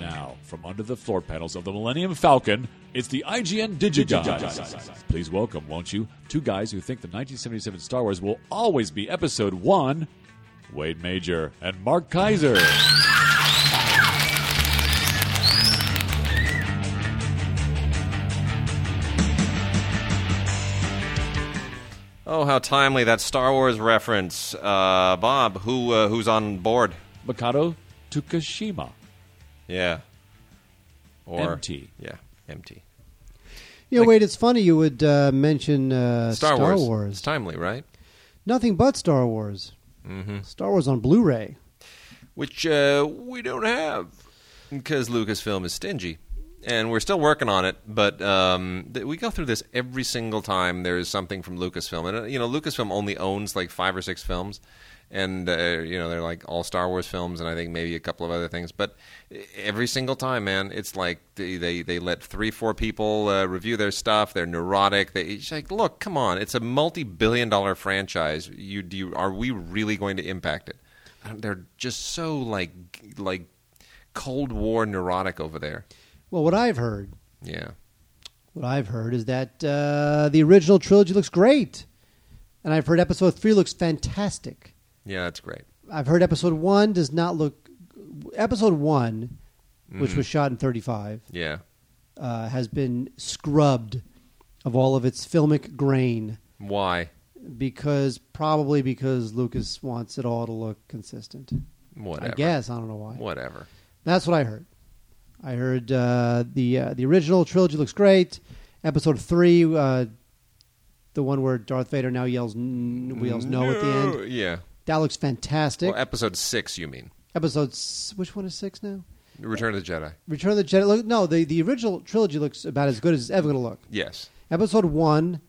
now, from under the floor panels of the Millennium Falcon, it's the IGN DigiGods. Please welcome, won't you, two guys who think the 1977 Star Wars will always be Episode 1, Wade Major and Mark Kaiser. Oh, how timely that Star Wars reference, uh, Bob. Who uh, who's on board? Makoto Tukashima. Yeah, or MT. Yeah, MT. Yeah, Like- wait, it's funny you would uh, mention uh, Star, Star, Wars. Wars. It's timely, right? Nothing but Star Wars. Mm-hmm. Star Wars on Blu-ray. Which uh, we don't have because Lucasfilm is stingy, and we're still working on it. But um, th- we go through this every single time there is something from Lucasfilm, and uh, you know Lucasfilm only owns like five or six films. And uh, you know they're like all Star Wars films, and I think maybe a couple of other things. But every single time, man, it's like they they, they let three, four people uh, review their stuff. They're neurotic. They it's like, look, come on, it's a multi-billion-dollar franchise. You do you, are we really going to impact it? They're just so like like Cold War neurotic over there. Well, what I've heard, Yeah, what I've heard is that uh, the original trilogy looks great, and I've heard Episode Three looks fantastic. Yeah, that's great. I've heard Episode One does not look. Episode One, which was shot in 35, Yeah, uh, has been scrubbed of all of its filmic grain why? because probably because Lucas wants it all to look consistent. Whatever. I guess I don't know why. Whatever. That's what I heard. I heard uh, the uh, the original trilogy looks great. Episode three, uh, the one where Darth Vader now yells n- yells no, at the end, Yeah. That looks fantastic. Well, episode six, you mean? Episode s- which one is six now? Return of the Jedi. Return of the Jedi. Look, no, the the original trilogy looks about as good as it's ever going to look. Yes. Episode one,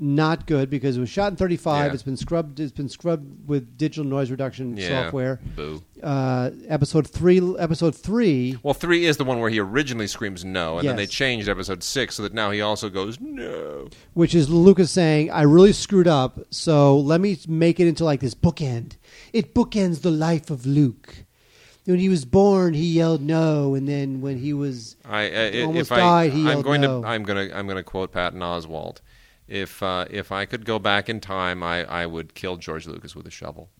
not good because it was shot in 35. Yeah. It's been scrubbed. It's been scrubbed with digital noise reduction Yeah. software. Boo. Uh, episode three. Episode three. Well, three is the one where he originally screams no, and then they changed episode six so that now he also goes no. which is Lucas saying, "I really screwed up, so let me make it into like this bookend. It bookends the life of Luke. When he was born, he yelled no, and then when he was I uh, Almost if I died, he I'm yelled going no. to I'm going to I'm going to quote Patton Oswalt. If uh, if I could go back in time, I, I would kill George Lucas with a shovel.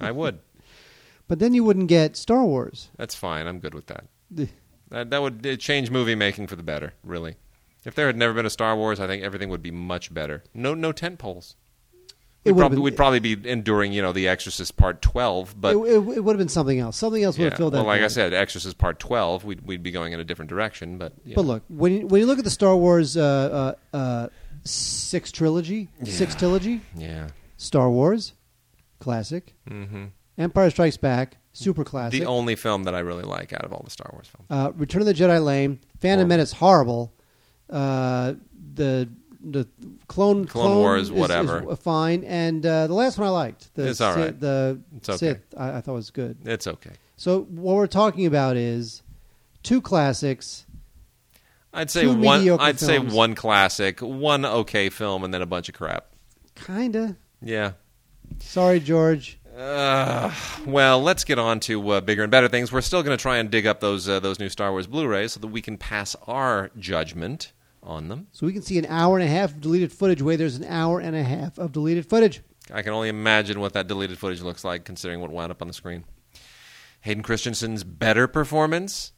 I would. but then you wouldn't get Star Wars. That's fine. I'm good with that. That that would change movie making for the better. Really. If there had never been a Star Wars, I think everything would be much better. No no tent poles. It We'd would've probably, been- we'd probably be enduring, you know, The Exorcist Part 12, but it, it, it would have been something else. Something else would yeah. have filled that. well, like I void. said, Exorcist Part 12, we'd, we'd be going in a different direction, but yeah. But look, when you, when you look at the Star Wars uh, uh, uh, six trilogy, six trilogy, yeah. Star Wars, classic. hmm Empire Strikes Back, super classic. The only film that I really like out of all the Star Wars films. Uh, Return of the Jedi lame. Phantom Horrible. Menace horrible. Uh, the the clone Clone Wars, is- whatever. is fine. And uh, the last one I liked. The It's all Sith- The It's okay. Sith I, I thought was good. It's okay. So what we're talking about is two classics. I'd say Two one. I'd say one classic, one okay film, and then a bunch of crap. Kinda. Yeah. Sorry, George. Uh, well, let's get on to uh, bigger and better things. We're still going to try and dig up those uh, those new Star Wars Blu-rays so that we can pass our judgment on them. So we can see an hour and a half of deleted footage. Where there's an hour and a half of deleted footage. I can only imagine what that deleted footage looks like, considering what wound up on the screen. Hayden Christensen's better performance.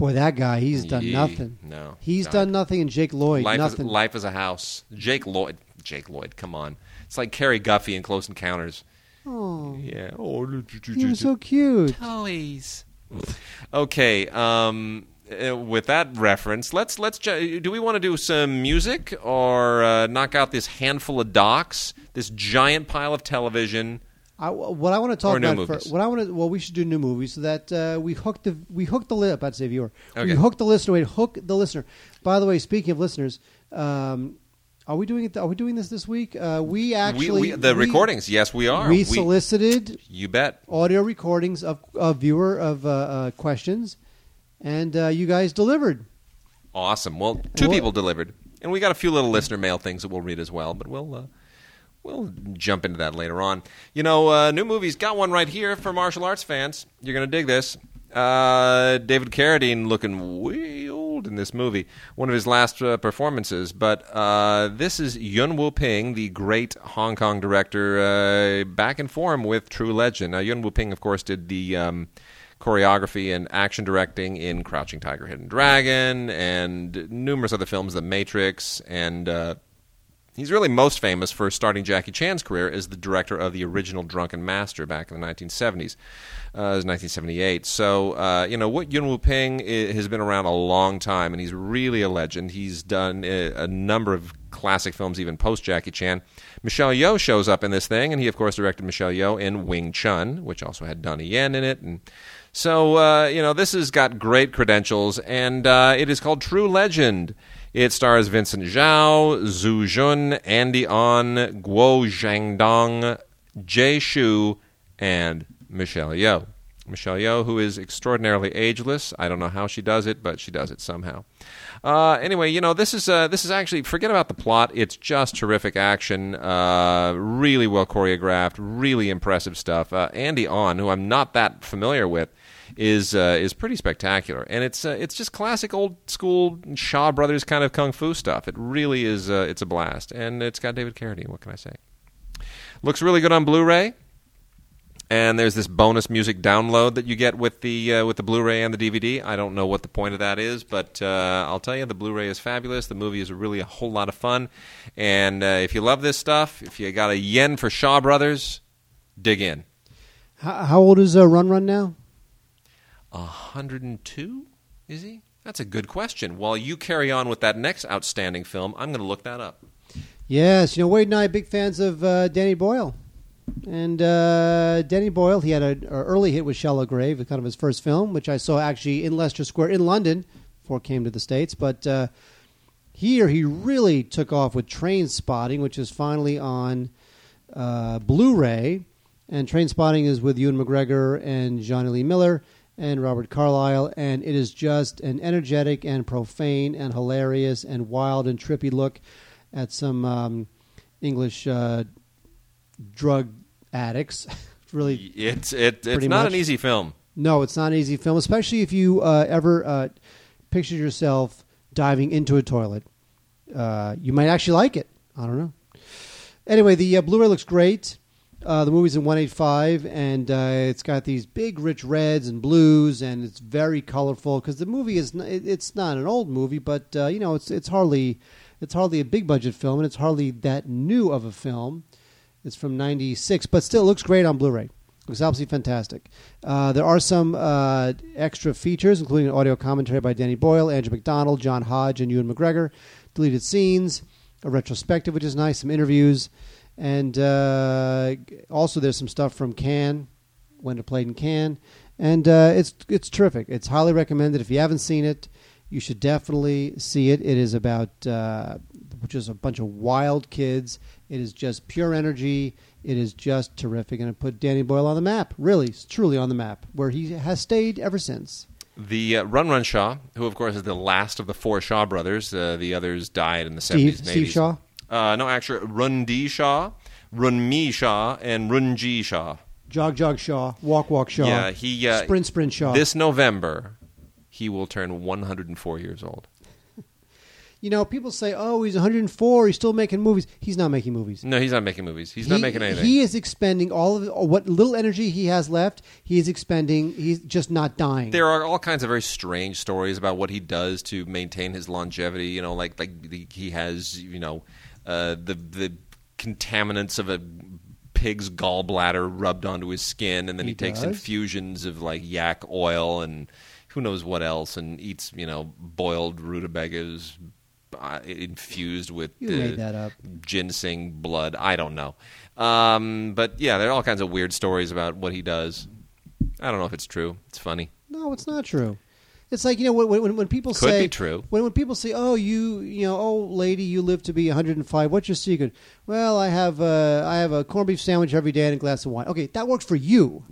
Boy, that guy, he's done Yee, nothing. No, He's God. done nothing. And Jake Lloyd, life nothing. Is, life is a house. Jake Lloyd. Jake Lloyd. Come on. It's like Cary Guffey in Close Encounters. oh, Yeah. Oh, he was so cute. toys. Okay. Um, uh, with that reference, let's let's. ju- Do we want to do some music or uh, knock out this handful of docs, this giant pile of television? I, what I want to talk Or about movies. first, what I want to well we should do new movies so that uh, we hook the we hook the li- I'd say viewer we Okay. hook the listener we hook the listener. By the way, speaking of listeners, um, are we doing it? Are we doing this this week? Uh, we actually we, we, the we- recordings. Yes, we are. We solicited You bet. audio recordings of of viewer of uh, uh, questions, and uh, you guys delivered. Awesome. Well, two What- people delivered, and we got a few little listener mail things that we'll read as well. But we'll uh, we'll jump into that later on. You know, uh, new movies got one right here for martial arts fans. You're gonna dig this. Uh, David Carradine looking way old in this movie. One of his last uh, performances. But uh, this is Yuen Woo Ping, the great Hong Kong director, uh, back in form with True Legend. Now, Yuen Woo Ping, of course, did the. Um, choreography and action directing in Crouching Tiger, Hidden Dragon, and numerous other films, The Matrix, and uh, He's really most famous for starting Jackie Chan's career as the director of the original Drunken Master back in the 1970s. Uh, it was 1978. So, uh, you know, what Yuen Woo Ping has been around a long time, and he's really a legend. He's done a, a number of classic films, even post Jackie Chan. Michelle Yeoh shows up in this thing, and he, of course, directed Michelle Yeoh in Wing Chun, which also had Donnie Yen in it. And so, uh, you know, this has got great credentials, and uh, it is called True Legend. It stars Vincent Zhao, Zhou Xun, Andy On, Guo Xiaodong, Jay Chou, and Michelle Yeoh. Michelle Yeoh, who is extraordinarily ageless. I don't know how she does it, but she does it somehow. Uh, anyway, you know this is uh, this is actually forget about the plot. It's just terrific action, uh, really well choreographed, really impressive stuff. Uh, Andy On, who I'm not that familiar with, is uh, is pretty spectacular, and it's uh, it's just classic old school Shaw Brothers kind of kung fu stuff. It really is. Uh, it's a blast, and it's got David Carradine. What can I say? Looks really good on Blu-ray. And there's this bonus music download that you get with the uh, with the Blu-ray and the DVD. I don't know what the point of that is, but uh, I'll tell you, the Blu-ray is fabulous. The movie is really a whole lot of fun, and uh, if you love this stuff, if you got a yen for Shaw Brothers, dig in. How, old is uh, Run Run now? 102? Is he? That's a good question. While you carry on with that next outstanding film, I'm going to look that up. Yes, you know Wade and I are big fans of uh, Danny Boyle, and uh, Danny Boyle he had an early hit with Shallow Grave, kind of his first film, which I saw actually in Leicester Square in London before it came to the states. But uh, here he really took off with Trainspotting, which is finally on uh, Blu-ray, and Trainspotting is with Ewan McGregor and Jonny Lee Miller and Robert Carlyle, and it is just an energetic and profane and hilarious and wild and trippy look at some um, English uh, drug addicts. really, it's it, it's not much. an easy film. no, it's not an easy film, especially if you uh, ever uh, picture yourself diving into a toilet. Uh, you might actually like it. I don't know. Anyway, the uh, Blu-ray looks great. Uh, the movie's in 185, and uh, it's got these big, rich reds and blues, and it's very colorful. Because the movie is n- it's not an old movie, but uh, you know it's it's hardly it's hardly a big budget film, and it's hardly that new of a film. It's from '96, but still looks great on Blu-ray. Looks absolutely fantastic. Uh, there are some uh, extra features, including an audio commentary by Danny Boyle, Andrew Macdonald, John Hodge, and Ewan McGregor. Deleted scenes, a retrospective, which is nice, some interviews, and uh, also there's some stuff from Cannes when it played in Cannes, and uh, it's it's terrific. It's highly recommended. If you haven't seen it, you should definitely see it. It is about uh, which is a bunch of wild kids. It is just pure energy. It is just terrific, and it put Danny Boyle on the map. Really, truly on the map, where he has stayed ever since. The uh, Run Run Shaw, who of course is the last of the four Shaw brothers, uh, the others died in the Steve- 70s and 80s. Steve Shaw? Uh, no, actually, Runde Shaw, Runme Shaw, and Runje Shaw. Jog, jog, Shaw. Walk, walk, Shaw. Yeah, he uh, sprint, sprint, Shaw. This November, he will turn 104 years old. you know, people say, "Oh, he's 104. He's still making movies." He's not making movies. No, he's not making movies. He's not He- making anything. He is expending all of what little energy he has left. He is expending. He's just not dying. there are all kinds of very strange stories about what he does to maintain his longevity. You know, like like the, he has you know uh, the the contaminants of a pig's gallbladder rubbed onto his skin, and then he, He takes does? infusions of like yak oil and who knows what else, and eats you know boiled rutabagas. Uh, infused with You uh, made that up. ginseng blood. I don't know, um, but yeah, there are all kinds of weird stories about what he does. I don't know if it's true. It's funny. No, it's not true. It's like you know when when, when people Could say be true. When when people say, "Oh, you you know, oh lady, you live to be 105. What's your secret?" Well, I have uh, I have a corned beef sandwich every day and a glass of wine. Okay, that works for you.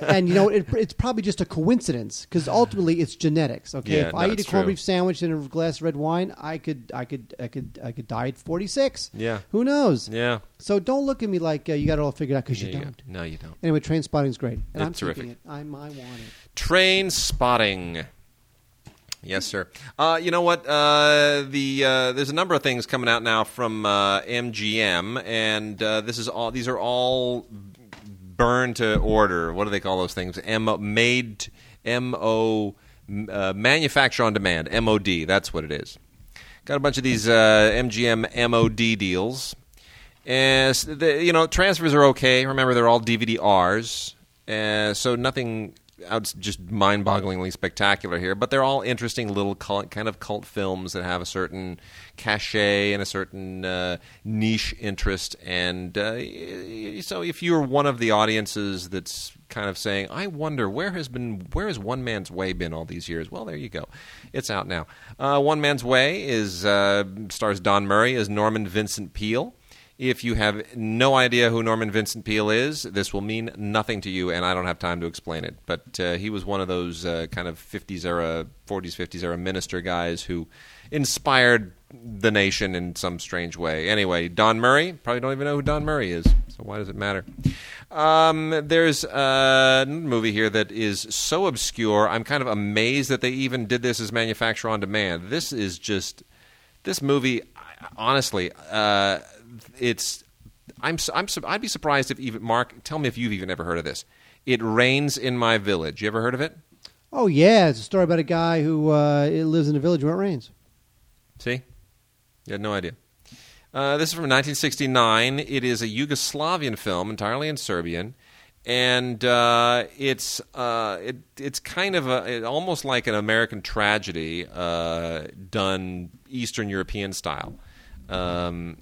and you know, it, it's probably just a coincidence because ultimately it's genetics. Okay, Yeah, if I eat a corned true. beef sandwich and a glass of red wine, I could I could I could I could die at 46. Yeah. Who knows? Yeah. So don't look at me like uh, you got it all figured out because you you don't. No, you don't. Anyway, Trainspotting's great, and I'm It's keeping terrific. it. I'm, I want it. Trainspotting. Yes, sir. Uh, you know what? Uh, the uh, there's a number of things coming out now from uh, MGM, and uh, this is all. These are all burn to order. What do they call those things? M made M O uh, manufacture on demand. M O D. That's what it is. Got a bunch of these uh, MGM MOD deals. As the, you know, transfers are okay. Remember, they're all DVD Rs, uh, so nothing out just mind-bogglingly spectacular here. But they're all interesting little cult, kind of cult films that have a certain cachet and a certain uh, niche interest. And uh, so, if you're one of the audiences that's kind of saying, "I wonder where has been where has One Man's Way been all these years?" Well, there you go. It's out now. Uh, One Man's Way is uh, stars Don Murray as Norman Vincent Peale. If you have no idea who Norman Vincent Peale is, this will mean nothing to you, and I don't have time to explain it. But uh, he was one of those uh, kind of 50s era, 40s, 50s era minister guys who inspired the nation in some strange way. Anyway, Don Murray, probably don't even know who Don Murray is, so why does it matter? Um, there's uh, a movie here that is so obscure, I'm kind of amazed that they even did this as manufacture on demand. This is just this movie honestly uh, it's I'm, I'm I'd be surprised if even Mark tell me if you've even ever heard of this. It rains in my village. You ever heard of it? Oh yeah, it's a story about a guy who uh, lives in a village where it rains. see? You had no idea. Uh, this is from 1969 it is a Yugoslavian film entirely in Serbian and uh, it's uh, it, it's kind of a, it, almost like an American tragedy uh, done Eastern European style. Um,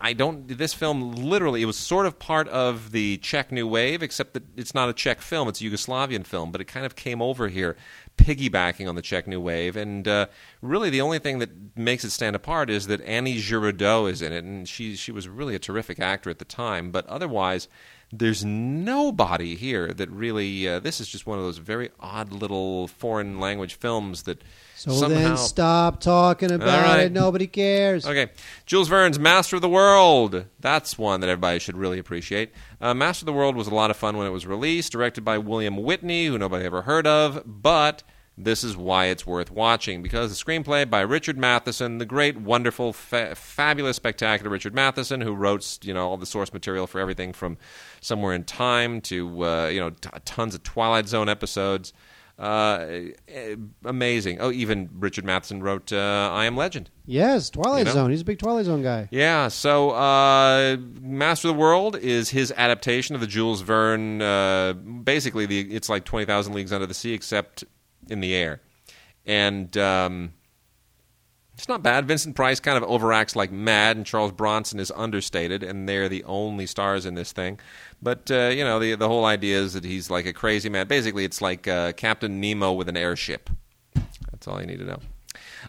I don't. This film literally, it was sort of part of the Czech New Wave, except that it's not a Czech film; it's a Yugoslavian film. But it kind of came over here, piggybacking on the Czech New Wave, and uh, really the only thing that makes it stand apart is that Annie Girardot is in it, and she she was really a terrific actor at the time. But otherwise, there's nobody here that really. Uh, this is just one of those very odd little foreign language films that So somehow. then stop talking about right. it. Nobody cares. Okay, Jules Verne's Master of the World. That's one that everybody should really appreciate. Uh, Master of the World was a lot of fun when it was released, directed by William Witney, who nobody ever heard of, but this is why it's worth watching because the screenplay by Richard Matheson, the great, wonderful, fa- fabulous, spectacular Richard Matheson, who wrote you know all the source material for everything from Somewhere in Time to uh, you know t- tons of Twilight Zone episodes. Uh, eh, amazing. Oh, even Richard Matheson wrote uh, I Am Legend. Yes, Twilight You know? Zone. He's a big Twilight Zone guy. Yeah, so uh, Master of the World is his adaptation of the Jules Verne. Uh, basically, the it's like Twenty Thousand Leagues Under the Sea, except in the air, and um, it's not bad. Vincent Price kind of overacts like mad, and Charles Bronson is understated, and they're the only stars in this thing. But uh, you know, the the whole idea is that he's like a crazy man. Basically, it's like uh, Captain Nemo with an airship. That's all you need to know.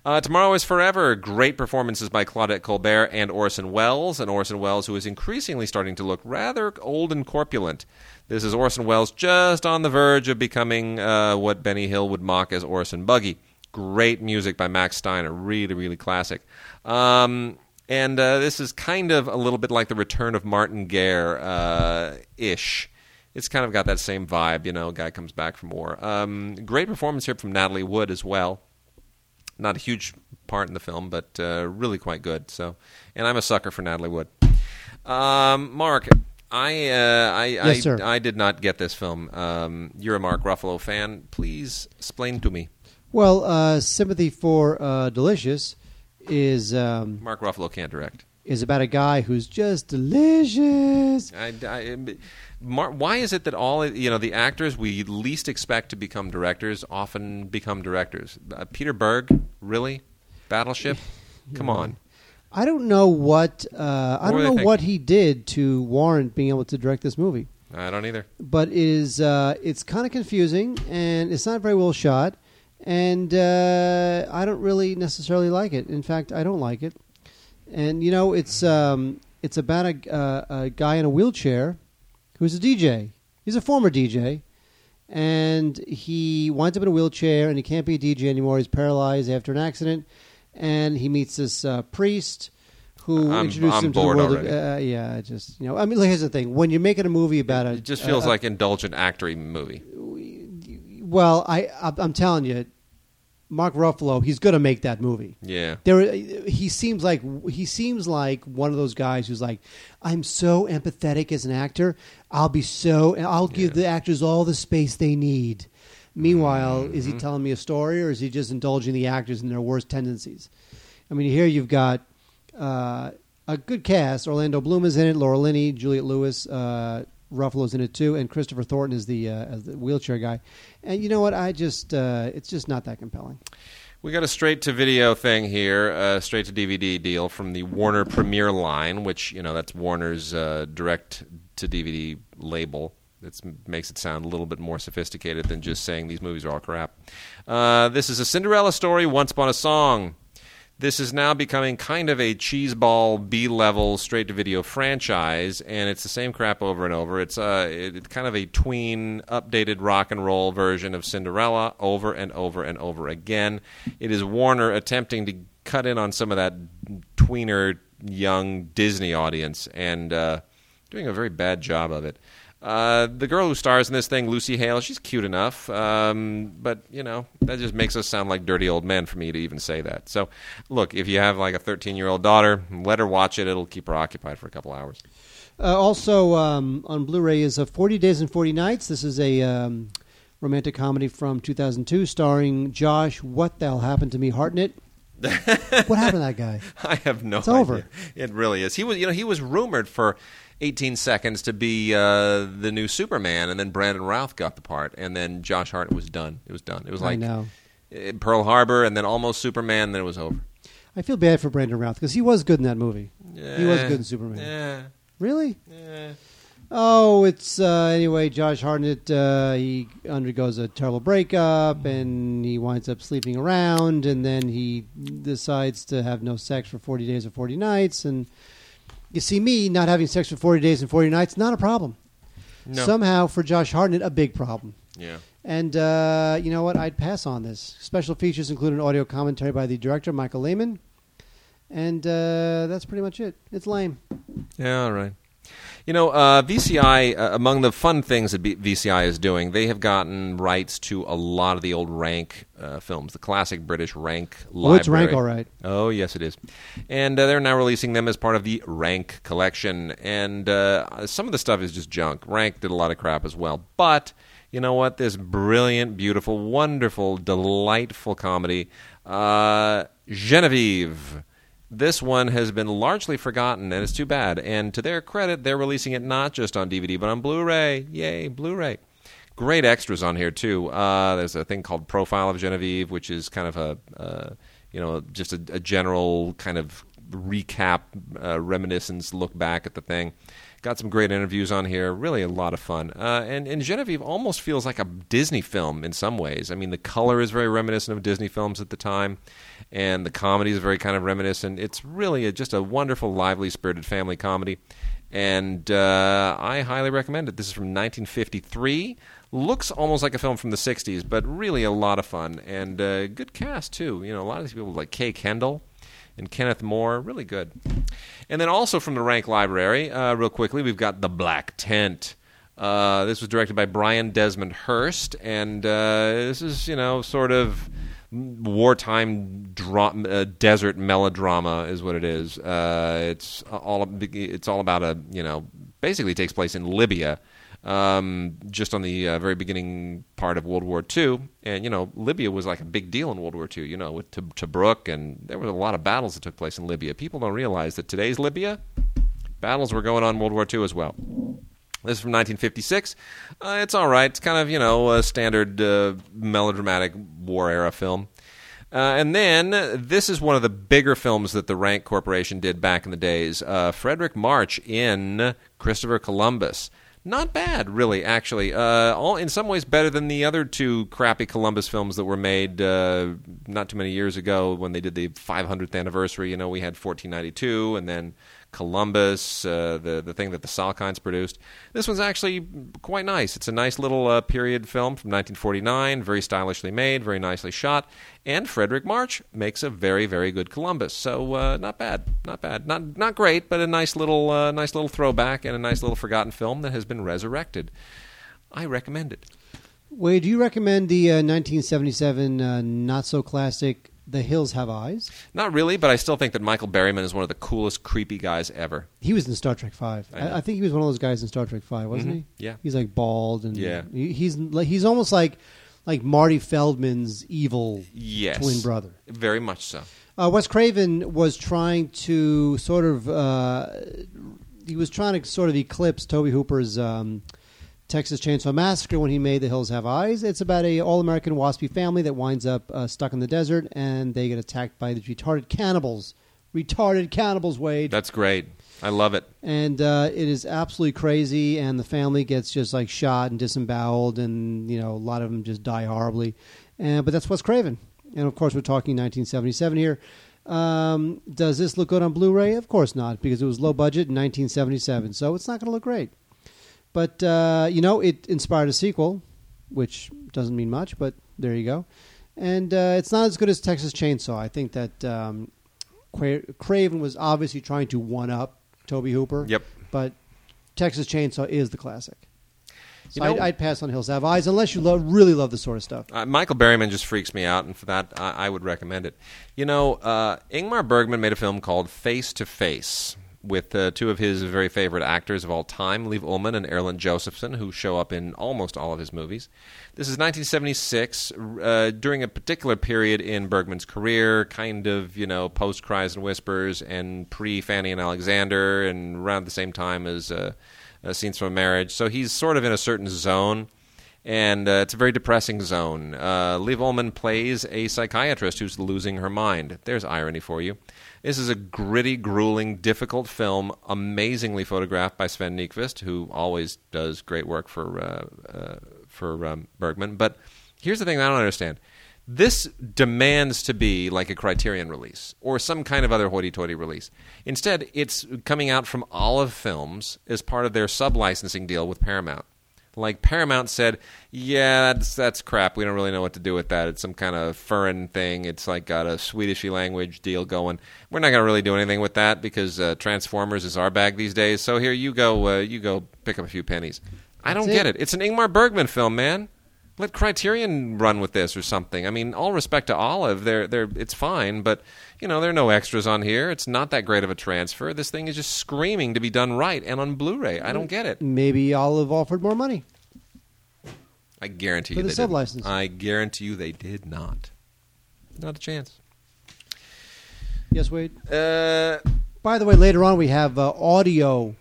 Uh, Tomorrow is Forever. Great performances by Claudette Colbert and Orson Welles, and Orson Welles, who is increasingly starting to look rather old and corpulent. This is Orson Welles just on the verge of becoming uh, what Benny Hill would mock as Orson Buggy. Great music by Max Steiner, really, really classic. Um, and uh, this is kind of a little bit like the return of Martin Guerre uh, ish. It's kind of got that same vibe, you know. Guy comes back from war. Um, great performance here from Natalie Wood as well not a huge part in the film, but uh, really quite good. So, and I'm a sucker for Natalie Wood. Um, Mark, I, uh, I, Yes, I. I did not get this film. Um, you're a Mark Ruffalo fan. Please explain to me. Well, uh, Sympathy for uh, Delicious is um, Mark Ruffalo can't direct. is about a guy who's just delicious. I, I, Mar- why is it that all you know the actors we least expect to become directors often become directors? Uh, Peter Berg, really? Battleship? Come on. I don't know what uh, I What don't they know what he did to warrant being able to direct this movie, I don't either. but it is uh, it's kind of confusing and it's not very well shot, and uh, I don't really necessarily like it. In fact, I don't like it. And you know, it's um, it's about a, uh, a guy in a wheelchair who's a DJ. He's a former DJ, and he winds up in a wheelchair and he can't be a DJ anymore. He's paralyzed after an accident, and he meets this uh, priest who I'm- introduced I'm him to the world. Of, uh, yeah, just you know, I mean, look, here's the thing: when you're making a movie about it, It just feels like indulgent actory movie. well, I I'm telling you, Mark Ruffalo, he's going to make that movie. Yeah. There, he seems like he seems like one of those guys who's like, I'm so empathetic as an actor. I'll be so, I'll give the actors all the space they need. Meanwhile, is he Mm-hmm. telling me a story, or is he just indulging the actors in their worst tendencies? I mean, here you've got uh, a good cast. Orlando Bloom is in it. Laura Linney, Juliette Lewis, uh, Ruffalo's in it too, and Christopher Thornton is the uh, the wheelchair guy. And you know what? I just uh, it's just not that compelling. We got a straight to video thing here, uh, straight to DVD deal from the Warner Premiere line, which you know that's Warner's uh, direct to DVD label. That makes it sound a little bit more sophisticated than just saying these movies are all crap. Uh, this is a Cinderella story, Once Upon a Song. This is now becoming kind of a cheeseball B level straight to video franchise, and it's the same crap over and over. It's uh, it, it's kind of a tween updated rock and roll version of Cinderella over and over and over again. It is Warner attempting to cut in on some of that tweener young Disney audience and uh, doing a very bad job of it. Uh, the girl who stars in this thing, Lucy Hale, she's cute enough, um, but you know that just makes us sound like dirty old men for me to even say that. So, look, if you have like a 13-year-old daughter, let her watch it; it'll keep her occupied for a couple hours. Uh, also um, on Blu-ray is uh, 40 Days and 40 Nights. This is a um, romantic comedy from 2002 starring Josh What the hell happened to me Hartnett. what happened to that guy? I have no It's idea. over. It really is. He was, you know, he was rumored for 18 seconds to be uh, the new Superman, and then Brandon Routh got the part, and then Josh Hart was done. It was done. It was like know. uh, Pearl Harbor, and then almost Superman, then it was over. I feel bad for Brandon Routh because he was good in that movie. He was good in Superman. Yeah. Really? Yeah. Oh, it's uh, anyway. Josh Hartnett uh, he undergoes a terrible breakup, and he winds up sleeping around, and then he decides to have no sex for forty days or forty nights. And you see, me not having sex for forty days and forty nights not a problem. No. Somehow, for Josh Hartnett, a big problem. Yeah. And uh, you know what? I'd pass on this. Special features include an audio commentary by the director Michael Lehmann, and uh, that's pretty much it. It's lame. Yeah, all right. You know, uh, VCI, uh, among the fun things that B- VCI is doing, they have gotten rights to a lot of the old Rank uh, films, the classic British Rank library. Oh, it's rank, all right. Oh, yes, it is. And uh, they're now releasing them as part of the Rank collection. And uh, some of the stuff is just junk. Rank did a lot of crap as well. But you know what? This brilliant, beautiful, wonderful, delightful comedy, uh, Genevieve. This one has been largely forgotten, and it's too bad. And to their credit, they're releasing it not just on DVD, but on Blu ray. Yay, Blu ray. Great extras on here, too. Uh, there's a thing called Profile of Genevieve, which is kind of a, uh, you know, just a, a general kind of recap, uh, reminiscence, look back at the thing. Got some great interviews on here. Really a lot of fun. Uh, and, and Genevieve almost feels like a Disney film in some ways. I mean, the color is very reminiscent of Disney films at the time, and the comedy is very kind of reminiscent. It's really a, just a wonderful, lively, spirited family comedy. And uh, I highly recommend it. This is from 1953. Looks almost like a film from the 60s, but really a lot of fun. And uh, good cast, too. You know, a lot of these people like Kay Kendall and Kenneth More, really good. And then also from the Rank Library, uh, real quickly, we've got The Black Tent. Uh, this was directed by Brian Desmond Hurst, and uh, this is, you know, sort of wartime dra- uh, desert melodrama is what it is. Uh, it's all it's all about a you know basically takes place in Libya, um, just on the uh, very beginning part of World War II, and you know Libya was like a big deal in World War II. You know with Tobruk, and there were a lot of battles that took place in Libya. People don't realize that today's Libya battles were going on in World War II as well. This is from 1956. Uh, it's all right. It's kind of you know a standard uh, melodramatic war era film. Uh, and then this is one of the bigger films that the Rank Corporation did back in the days. Uh, Fredric March in Christopher Columbus. Not bad, really. Actually, uh, all in some ways better than the other two crappy Columbus films that were made uh, not too many years ago when they did the 500th anniversary. You know, we had 1492, and then Columbus, uh, the the thing that the Salkinds produced. This one's actually quite nice. It's a nice little uh, period film from 1949, very stylishly made, very nicely shot, and Fredric March makes a very very good Columbus. So uh, not bad, not bad, not not great, but a nice little uh, nice little throwback and a nice little forgotten film that has been resurrected. I recommend it. Wade, do you recommend the uh, 1977 uh, not so classic The Hills Have Eyes? Not really, but I still think that Michael Berryman is one of the coolest, creepy guys ever. He was in Star Trek Five. I. I, think he was one of those guys in Star Trek Five, wasn't Mhm. he? Yeah. He's like bald and Yeah. he- he's like he's almost like like Marty Feldman's evil Yes. twin brother. Very much so. Uh, Wes Craven was trying to sort of uh, he was trying to sort of eclipse Tobe Hooper's um, Texas Chainsaw Massacre when he made The Hills Have Eyes. It's about a all American waspy family that winds up uh, stuck in the desert and they get attacked by these retarded cannibals. Retarded cannibals, Wade. That's great. I love it. and uh, it is absolutely crazy. And the family gets just like shot and disemboweled, and you know a lot of them just die horribly. And but that's Wes Craven, and of course we're talking 1977 here. Um, does this look good on Blu-ray? Of course not, because it was low budget in 1977, so it's not going to look great. But uh, you know, it inspired a sequel, which doesn't mean much, but there you go. And uh, it's not as good as Texas Chainsaw. I think that um, Cra- Craven was obviously trying to one up Tobe Hooper. Yep. But Texas Chainsaw is the classic. So You know- I'd, I'd pass on Hills Have Eyes unless you love, really love this sort of stuff. Uh, Michael Berryman just freaks me out, and for that, I, I would recommend it. You know, uh, Ingmar Bergman made a film called Face to Face with uh, two of his very favorite actors of all time, Liv Ullmann and Erland Josephson, who show up in almost all of his movies. This is 1976, uh, during a particular period in Bergman's career, kind of, you know, post Cries and Whispers and pre Fanny and Alexander, and around the same time as uh, uh, Scenes from a Marriage. So he's sort of in a certain zone and uh, it's a very depressing zone. Uh, Liv Ullmann plays a psychiatrist who's losing her mind. There's irony for you. This is a gritty, grueling, difficult film, amazingly photographed by Sven Nykvist, who always does great work for uh, uh, for um, Bergman. But here's the thing I don't understand. This demands to be like a Criterion release or some kind of other hoity-toity release. Instead, it's coming out from Olive Films as part of their sub-licensing deal with Paramount like Paramount said, yeah, that's that's crap. We don't really know what to do with that. It's some kind of foreign thing. It's like got a Swedishy language deal going. We're not going to really do anything with that because uh, Transformers is our bag these days. So here you go, uh, you go pick up a few pennies. I don't That's get it. it. It's an Ingmar Bergman film, man. Let Criterion run with this or something. I mean, all respect to Olive, they're they're it's fine, but you know there are no extras on here. It's not that great of a transfer. This thing is just screaming to be done right and on Blu-ray. I don't get it. Maybe Olive offered more money. I guarantee For you the they didn't. I guarantee you they did not. Not a chance. Yes, Wade. Uh, By the way, later on we have uh, audio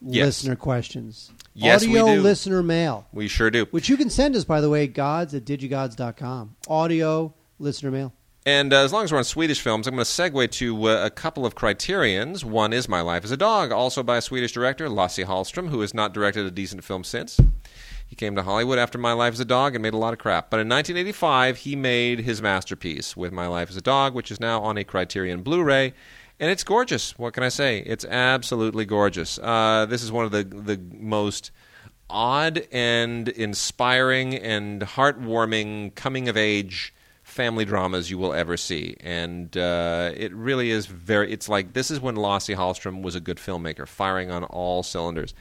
Yes. listener questions. Yes, we audio do. listener mail, we sure do. which you can send us, by the way, gods at digigods.com. Audio listener mail. And uh, as long as we're on Swedish films, I'm going to segue to uh, a couple of criterions. One is My Life as a Dog, also by a Swedish director, Lasse Hallström, who has not directed a decent film since. He came to Hollywood after My Life as a Dog and made a lot of crap. But in 1985, he made his masterpiece with My Life as a Dog, which is now on a Criterion Blu ray. And it's gorgeous. What can I say? It's absolutely gorgeous. Uh, this is one of the, the most odd and inspiring and heartwarming coming of age family dramas you will ever see, and uh, it really is very. It's like this is when Lasse Hallström was a good filmmaker, firing on all cylinders.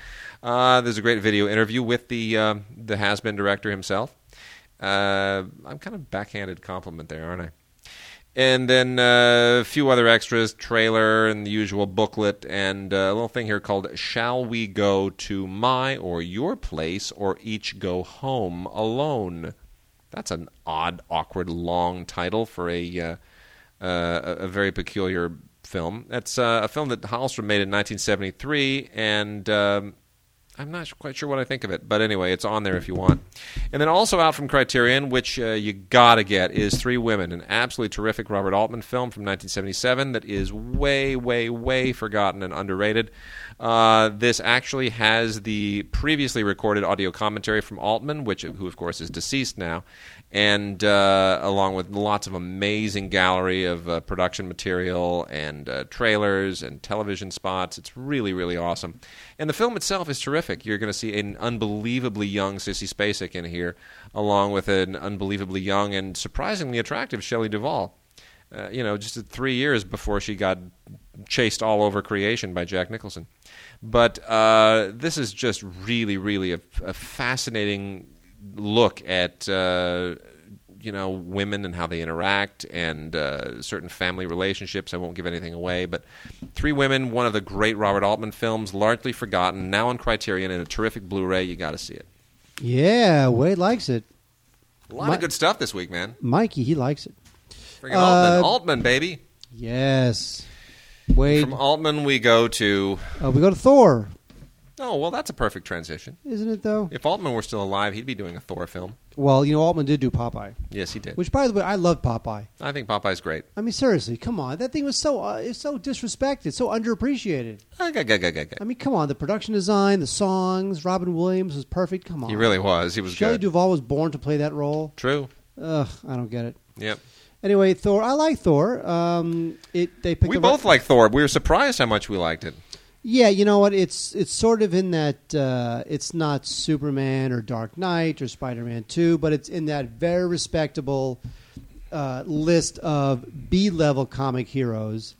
Uh, there's a great video interview with the uh, the has-been director himself. Uh, I'm kind of backhanded compliment there, aren't I? And then uh, a few other extras, trailer and the usual booklet, and uh, a little thing here called "Shall We Go to My or Your Place or Each Go Home Alone?" That's an odd, awkward, long title for a uh, uh, a very peculiar film. That's uh, a film that Hallström made in 1973, and um, I'm not quite sure what I think of it. But anyway, it's on there if you want. And then also out from Criterion, which uh, you gotta get, is Three Women, an absolutely terrific Robert Altman film from 1977 that is way, way, way forgotten and underrated. Uh, this actually has the previously recorded audio commentary from Altman, which who of course is deceased now, and uh, along with lots of amazing gallery of uh, production material and uh, trailers and television spots. It's really really awesome, and the film itself is terrific. You're going to see an unbelievably young Sissy Spacek in here, along with an unbelievably young and surprisingly attractive Shelley Duvall. Uh, you know, just three years before she got chased all over creation by Jack Nicholson. But uh, this is just really, really a, a fascinating look at uh, you know women and how they interact and uh, certain family relationships. I won't give anything away, but Three Women, one of the great Robert Altman films, largely forgotten, now on Criterion in a terrific Blu-ray. You got to see it. Yeah, Wade likes it. A lot Mi- of good stuff this week, man. Mikey, he likes it. Uh, Altman, Altman, baby. Yes. Wade. From Altman, we go to. Uh, we go to Thor, Oh well, that's a perfect transition. isn't it? Though. If Altman were still alive, he'd be doing a Thor film. Well, you know, Altman did do Popeye, Yes, he did. which, by the way, I love Popeye. I think Popeye's great. I mean, seriously, come on, that thing was so uh, it's so disrespected, so underappreciated. Ah. I mean, come on, the production design, the songs, Robin Williams was perfect. Come on, He really was. He was Shelley good. Duvall was born to play that role. True. Ugh, I don't get it. Yep. Anyway, Thor, I like Thor. Um, it they picked We the both right- like Thor. We were surprised how much we liked it. Yeah, you know what? It's it's sort of in that uh, it's not Superman or Dark Knight or Spider Man Two, but it's in that very respectable uh, list of B level comic heroes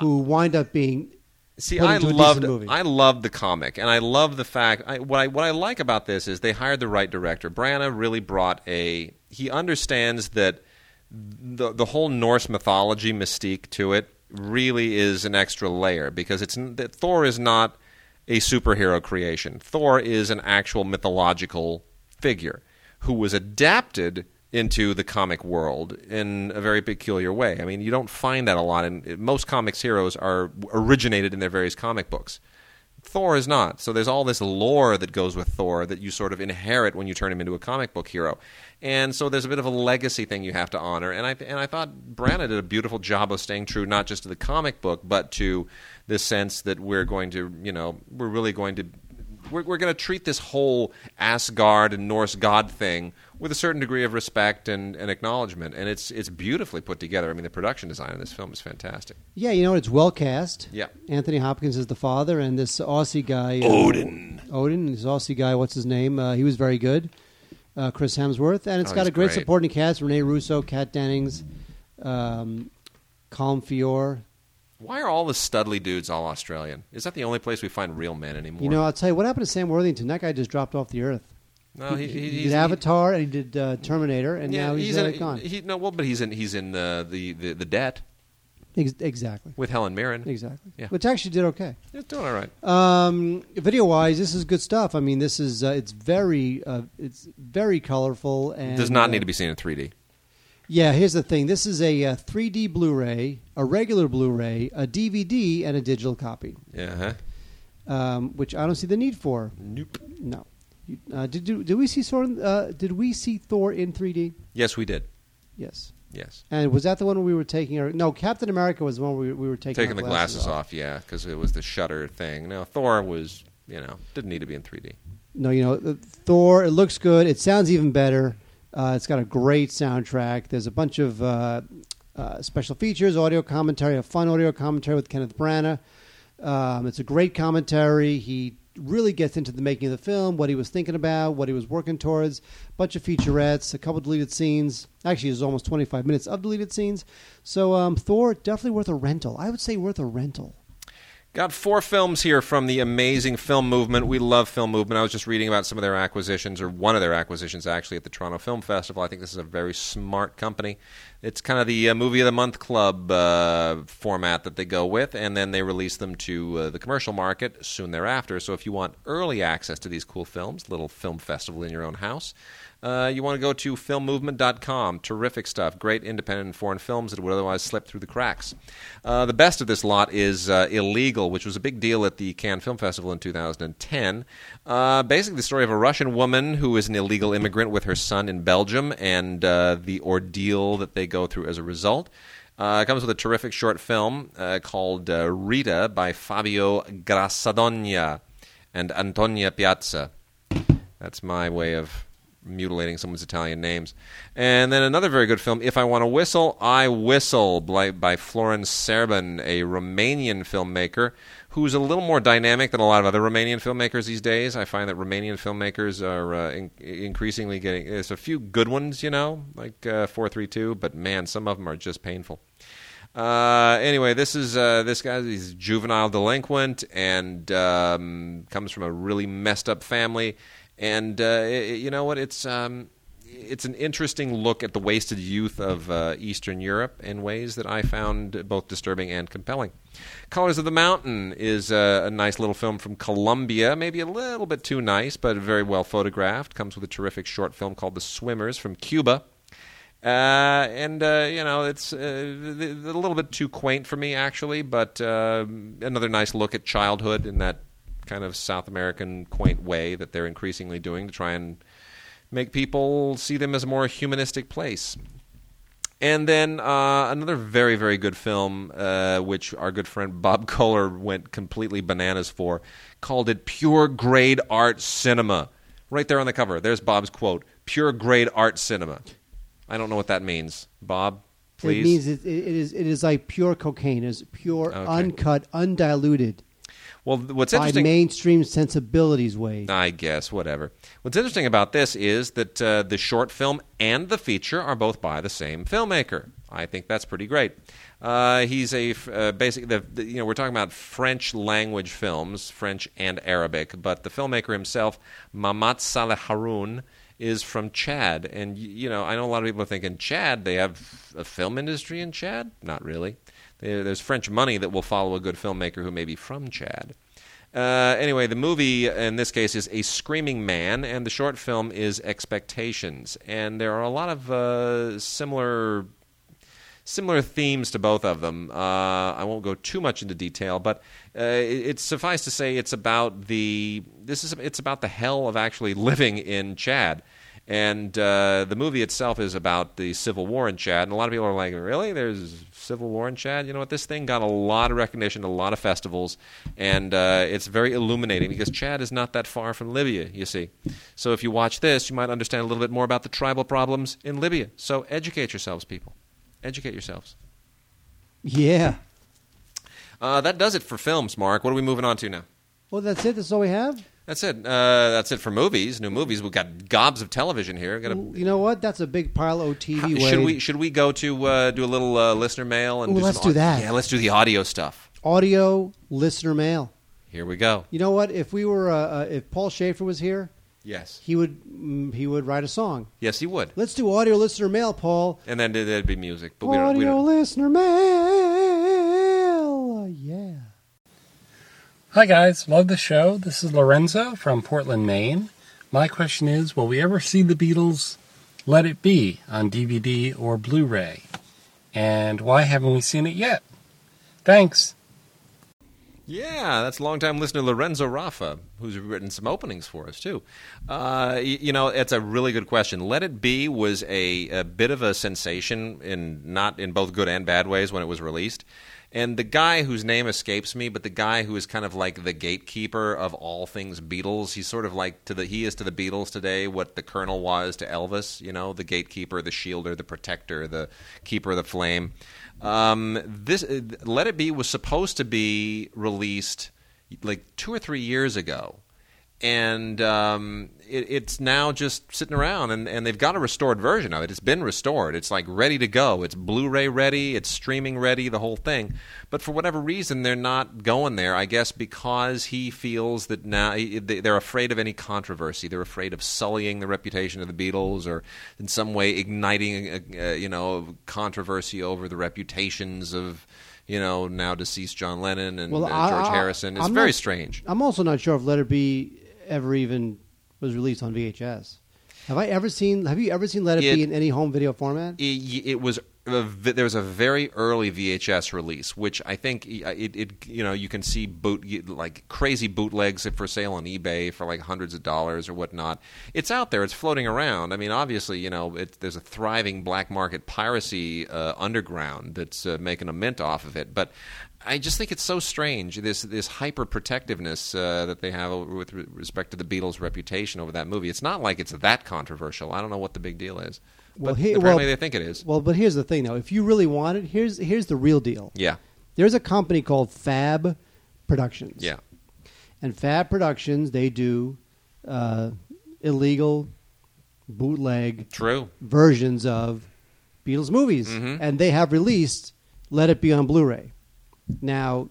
who wind up being. See, I loved. I loved the comic, and I love the fact. I, what I what I like about this is they hired the right director. Branagh really brought a. He understands that the the whole Norse mythology mystique to it really is an extra layer because it's Thor is not a superhero creation. Thor is an actual mythological figure who was adapted into the comic world in a very peculiar way. I mean, you don't find that a lot in most comics heroes are originated in their various comic books. Thor is not. So there's all this lore that goes with Thor that you sort of inherit when you turn him into a comic book hero. And so there's a bit of a legacy thing you have to honor. And I and I thought Branagh did a beautiful job of staying true not just to the comic book, but to this sense that we're going to, you know, we're really going to we're, we're going to treat this whole Asgard and Norse god thing with a certain degree of respect and, and acknowledgement. And it's it's beautifully put together. I mean, the production design in this film is fantastic. Yeah, you know it's well cast. Yeah. Anthony Hopkins is the father, and this Aussie guy uh, Odin. Odin, this Aussie guy. What's his name? Uh, he was very good. Uh, Chris Hemsworth, and it's Oh, got he's a great, great. supporting cast: Renee Russo, Kat Dennings, um, Colm Feore. Why are all the Studley dudes all Australian? Is that the only place we find real men anymore? You know, I'll tell you what happened to Sam Worthington. That guy just dropped off the earth. no, he, he, he, he he's did Avatar and he did uh, Terminator, and yeah, now he's, he's uh, in. gone. He, no, well, but he's in. He's in uh, the, the the debt Ex- exactly, with Helen Mirren. exactly. Yeah. Which actually did okay. He's doing all right. Um, video wise, this is good stuff. I mean, this is uh, it's very uh, it's very colorful and Does not uh, need to be seen in 3D. Yeah, here's the thing. This is a, uh 3D Blu-ray, a regular Blu-ray, a DVD, and a digital copy, Yeah. Huh? um, which I don't see the need for. Nope. No. You- Uh, did you, did we see Thor? Uh, did we see Thor in 3D? Yes, we did. Yes. Yes. And was that the one we were taking our? No, Captain America was the one we, we were taking Taking the glasses off, yeah, because it was the shutter thing. No, Thor was, you know, didn't need to be in 3D. No, you know, uh, Thor. It looks good. It sounds even better. Uh, it's got a great soundtrack. There's a bunch of uh, uh, special features, audio commentary, a fun audio commentary with Kenneth Branagh. Um, it's a great commentary. He really gets into the making of the film, what he was thinking about, what he was working towards. A bunch of featurettes, a couple deleted scenes. Actually, there's almost 25 minutes of deleted scenes. So, um, Thor definitely worth a rental. I would say worth a rental. Got four films here from the amazing film movement. We love film movement. I was just reading about some of their acquisitions, or one of their acquisitions actually, at the Toronto Film Festival. I think this is a very smart company. It's kind of the uh, movie of the month club uh, format that they go with, and then they release them to uh, the commercial market soon thereafter. So if you want early access to these cool films, little film festival in your own house, uh, you want to go to filmmovement.com. Terrific stuff. Great independent and foreign films that would otherwise slip through the cracks. Uh, the best of this lot is uh, Illegal, which was a big deal at the Cannes Film Festival in 2010. Uh, basically, the story of a Russian woman who is an illegal immigrant with her son in Belgium and uh, the ordeal that they go through as a result. Uh, it comes with a terrific short film uh, called Rita by Fabio Grassadonia and Antonio Piazza. That's my way of mutilating someone's Italian names. And then another very good film, If I Want to Whistle, I Whistle, by, by Florin Serban, a Romanian filmmaker who's a little more dynamic than a lot of other Romanian filmmakers these days. I find that Romanian filmmakers are uh, in- increasingly getting. There's a few good ones, you know, like uh, 432, but man, some of them are just painful. Uh, anyway, this is uh, this guy. He's juvenile delinquent and um, comes from a really messed up family. And uh, it, you know what? It's um, it's an interesting look at the wasted youth of uh, Eastern Europe in ways that I found both disturbing and compelling. Colors of the Mountain is a, a nice little film from Colombia, maybe a little bit too nice, but very well photographed. Comes with a terrific short film called The Swimmers from Cuba. Uh, and uh, you know it's uh, a little bit too quaint for me actually, but uh, another nice look at childhood in that kind of South American quaint way that they're increasingly doing to try and make people see them as a more humanistic place. And then uh, another very, very good film, uh, which our good friend Bob Koehler went completely bananas for, called it Pure Grade Art Cinema. Right there on the cover. There's Bob's quote Pure Grade Art Cinema. I don't know what that means. Bob, please. It means it, it is it is like pure cocaine. It's pure, Okay. uncut, undiluted well, what's by interesting. mainstream sensibilities way. I guess, whatever. What's interesting about this is that uh, the short film and the feature are both by the same filmmaker. I think that's pretty great. Uh, he's a uh, basic. The, the, you know, we're talking about French language films, French and Arabic, but the filmmaker himself, Mamat Saleh Haroun, is from Chad, and you know, I know a lot of people are thinking Chad. They have a film industry in Chad. Not really. There- There's French money that will follow a good filmmaker who may be from Chad. Uh, anyway, the movie in this case is A Screaming Man, and the short film is Expectations. And there are a lot of uh, similar similar themes to both of them. Uh, I won't go too much into detail, but uh, it, it's suffice to say it's about the this is it's about the hell of actually living in Chad. And uh, the movie itself is about the civil war in Chad, and a lot of people are like, "Really? There's civil war in Chad?" You know what? This thing got a lot of recognition, a lot of festivals, and uh, it's very illuminating because Chad is not that far from Libya. You see, so if you watch this, you might understand a little bit more about the tribal problems in Libya. So educate yourselves, people. Educate yourselves. Yeah. Uh, that does it for films, Mark. What are we moving on to now? Well, that's it. That's all we have. That's it. Uh, that's it for movies. New movies. We've got gobs of television here. Got a, You know what? That's a big pile of TV. How- should we should we go to uh, do a little uh, listener mail and Ooh, do let's do au- that. Yeah, let's do the audio stuff. audio listener mail? Here we go. You know what? If we were, uh, uh, if Paul Shaffer was here, Yes, he would mm, he would write a song. yes, he would. Let's do audio listener mail, Paul. And then there'd be music, but we don't. audio We don't listener mail. Yeah. Hi guys, love the show. This is Lorenzo from Portland, Maine. My question is, will we ever see the Beatles Let It Be on DVD or Blu-ray? And why haven't we seen it yet? Thanks. Yeah, that's longtime listener Lorenzo Raffa, who's written some openings for us too. Uh, y- you know, it's a really good question. Let It Be was a, a bit of a sensation in not in both good and bad ways when it was released. And the guy whose name escapes me, but the guy who is kind of like the gatekeeper of all things Beatles, he's sort of like to the he is to the Beatles today what the Colonel was to Elvis. You know, the gatekeeper, the shielder, the protector, the keeper of the flame. Um, this uh, Let It Be was supposed to be released like two or three years ago, and um, it, it's now just sitting around. And, and they've got a restored version of it. It's been restored. It's like ready to go. It's Blu-ray ready. It's streaming ready. The whole thing. But for whatever reason, they're not going there. I guess because he feels that now they- they're afraid of any controversy. They're afraid of sullying the reputation of the Beatles, or in some way igniting, a, uh, you know, controversy over the reputations of. You know, now deceased John Lennon and Well, uh, I- George I- Harrison. It's I'm very not- strange. I'm also not sure if Let It Be ever even was released on VHS. Have I ever seen? Have you ever seen Let It, It- Be in any home video format? it, it was there was a very early VHS release, which I think it, it you know you can see boot like crazy bootlegs for sale on eBay for like hundreds of dollars or whatnot. It's out there. It's floating around. I mean, obviously, you know, it, there's a thriving black market piracy uh, underground that's uh, making a mint off of it. But I just think it's so strange this this hyper protectiveness uh, that they have with respect to the Beatles' reputation over that movie. It's not like it's that controversial. I don't know what the big deal is. Well, but he- apparently well- they think it is. Well, but here's the thing, though. If you really want it, here's here's the real deal. Yeah, There's a company called Fab Productions. yeah, And Fab Productions, they do uh, illegal bootleg true. versions of Beatles movies, Mhm. and they have released "Let It Be" on Blu-ray. Now,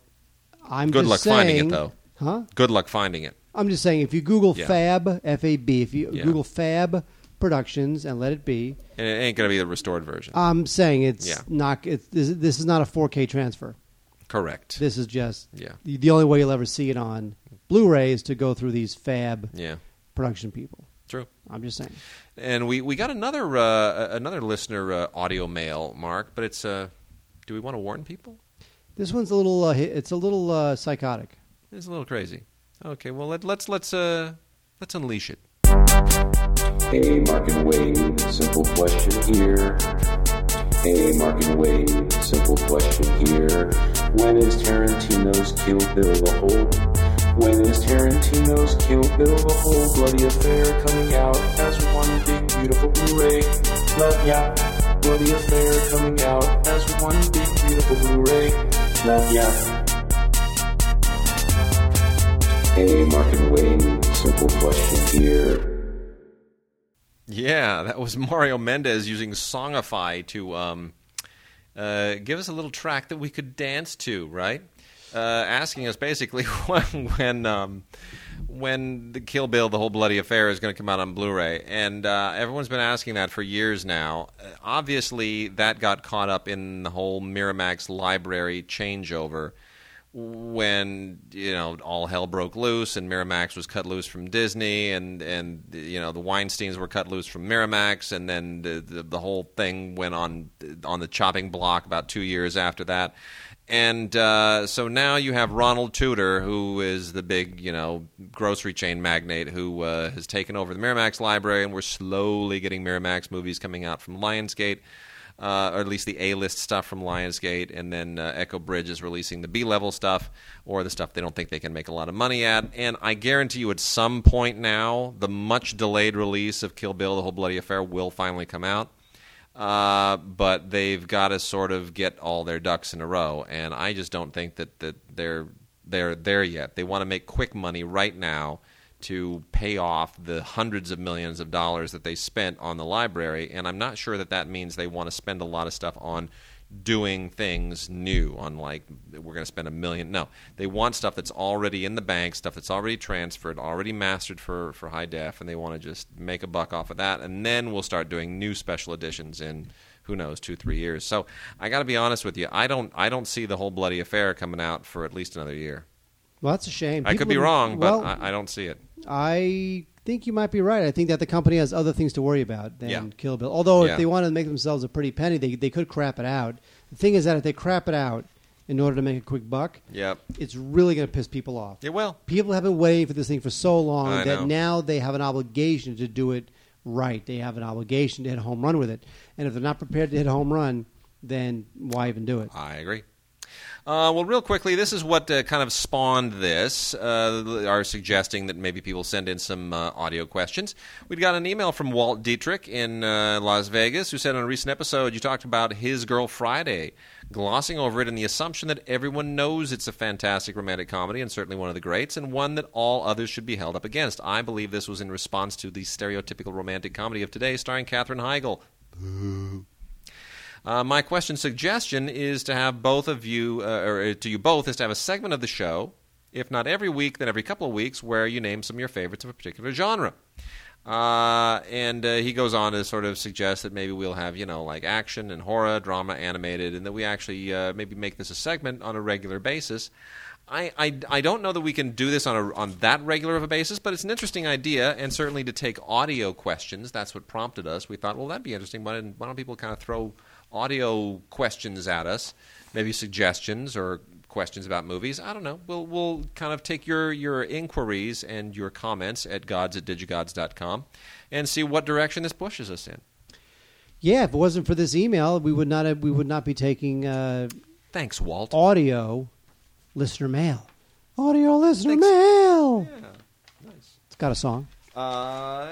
I'm Good just luck saying, finding it, though. Huh? Good luck finding it. I'm just saying, if you Google Yeah. Fab F A B, if you Yeah. Google Fab Productions and Let It Be, And it ain't going to be the restored version. I'm saying it's Yeah. not. It's, this, this is not a 4K transfer. Correct. This is just Yeah. the, the only way you'll ever see it on Blu-ray is to go through these Fab Yeah, production people. true. I'm just saying. And we, we got another uh, another listener uh, audio mail, Mark. But it's uh, do we want to warn people? This one's a little. Uh, it's a little uh, psychotic. It's a little crazy. Okay, well let, let's let's uh, let's unleash it. Hey, Mark and Wade, simple question here. Hey, Mark and Wade, simple question here. When is Tarantino's Kill Bill the whole? When is Tarantino's Kill Bill the whole bloody affair coming out as one big beautiful Blu-ray? Love ya. Bloody affair coming out as one big beautiful Blu-ray. Ya. Hey, Mark and Wade, simple question here. Yeah, that was Mario Mendez using Songify to um, uh, give us a little track that we could dance to, right? Uh, asking us basically when when, um, when the Kill Bill, the whole bloody affair, is going to come out on Blu-ray, and uh, everyone's been asking that for years now. Uh, obviously, that got caught up in the whole Miramax library changeover when you know all hell broke loose and Miramax was cut loose from Disney and and you know the Weinstein's were cut loose from Miramax and then the the, the whole thing went on on the chopping block about two years after that. And uh, so now you have Ronald Tutor, who is the big, you know, grocery chain magnate who uh, has taken over the Miramax library, and we're slowly getting Miramax movies coming out from Lionsgate uh, or at least the A-list stuff from Lionsgate, and then uh, Echo Bridge is releasing the B-level stuff or the stuff they don't think they can make a lot of money at. And I guarantee you, at some point now, the much delayed release of Kill Bill: The Whole Bloody Affair will finally come out. Uh, but they've got to sort of get all their ducks in a row, and I just don't think that, that they're they're there yet. They want to make quick money right now to pay off the hundreds of millions of dollars that they spent on the library, and I'm not sure that that means they want to spend a lot of stuff on doing things new on like we're going to spend a million no. They want stuff that's already in the bank stuff that's already transferred already mastered for for high def and they want to just make a buck off of that and then we'll start doing new special editions in who knows two three years. So i got to be honest with you i don't i don't see the whole bloody affair coming out for at least another year. Well, that's a shame. i could be wrong well, but I, I don't see it. I think you might be right. I think that the company has other things to worry about than Yeah. Kill Bill. Although, Yeah. if they want to make themselves a pretty penny, they they could crap it out. The thing is that if they crap it out in order to make a quick buck, yep it's really going to piss people off. it will People have been waiting for this thing for so long I that know. now they have an obligation to do it right. They have an obligation to hit a home run with it. And if they're not prepared to hit a home run, then why even do it? I agree. Uh, well, real quickly, this is what uh, kind of spawned this. Uh, are suggesting that maybe people send in some uh, audio questions. We got an email from Walt Dietrich in uh, Las Vegas who said on a recent episode you talked about His Girl Friday, glossing over it in the assumption that everyone knows it's a fantastic romantic comedy and certainly one of the greats, and one that all others should be held up against. I believe this was in response to the stereotypical romantic comedy of today, starring Katherine Heigl. Uh, my question suggestion is to have both of you, uh, or to you both, is to have a segment of the show, if not every week, then every couple of weeks, where you name some of your favorites of a particular genre. Uh, and uh, he goes on to sort of suggest that maybe we'll have, you know, like action and horror, drama, animated, and that we actually uh, maybe make this a segment on a regular basis. I, I, I don't know that we can do this on a, on that regular of a basis, but it's an interesting idea, and certainly to take audio questions. That's what prompted us. We thought, well, that'd be interesting. Why, why don't people kind of throw audio questions at us, maybe suggestions or questions about movies. I don't know. We'll we'll kind of take your your inquiries and your comments at gods at digigods.com and see what direction this pushes us in. Yeah, if it wasn't for this email, we would not have, we would not be taking uh, Thanks, Walt. audio listener mail. Audio listener Thanks. mail. Yeah. It's got a song. Uh,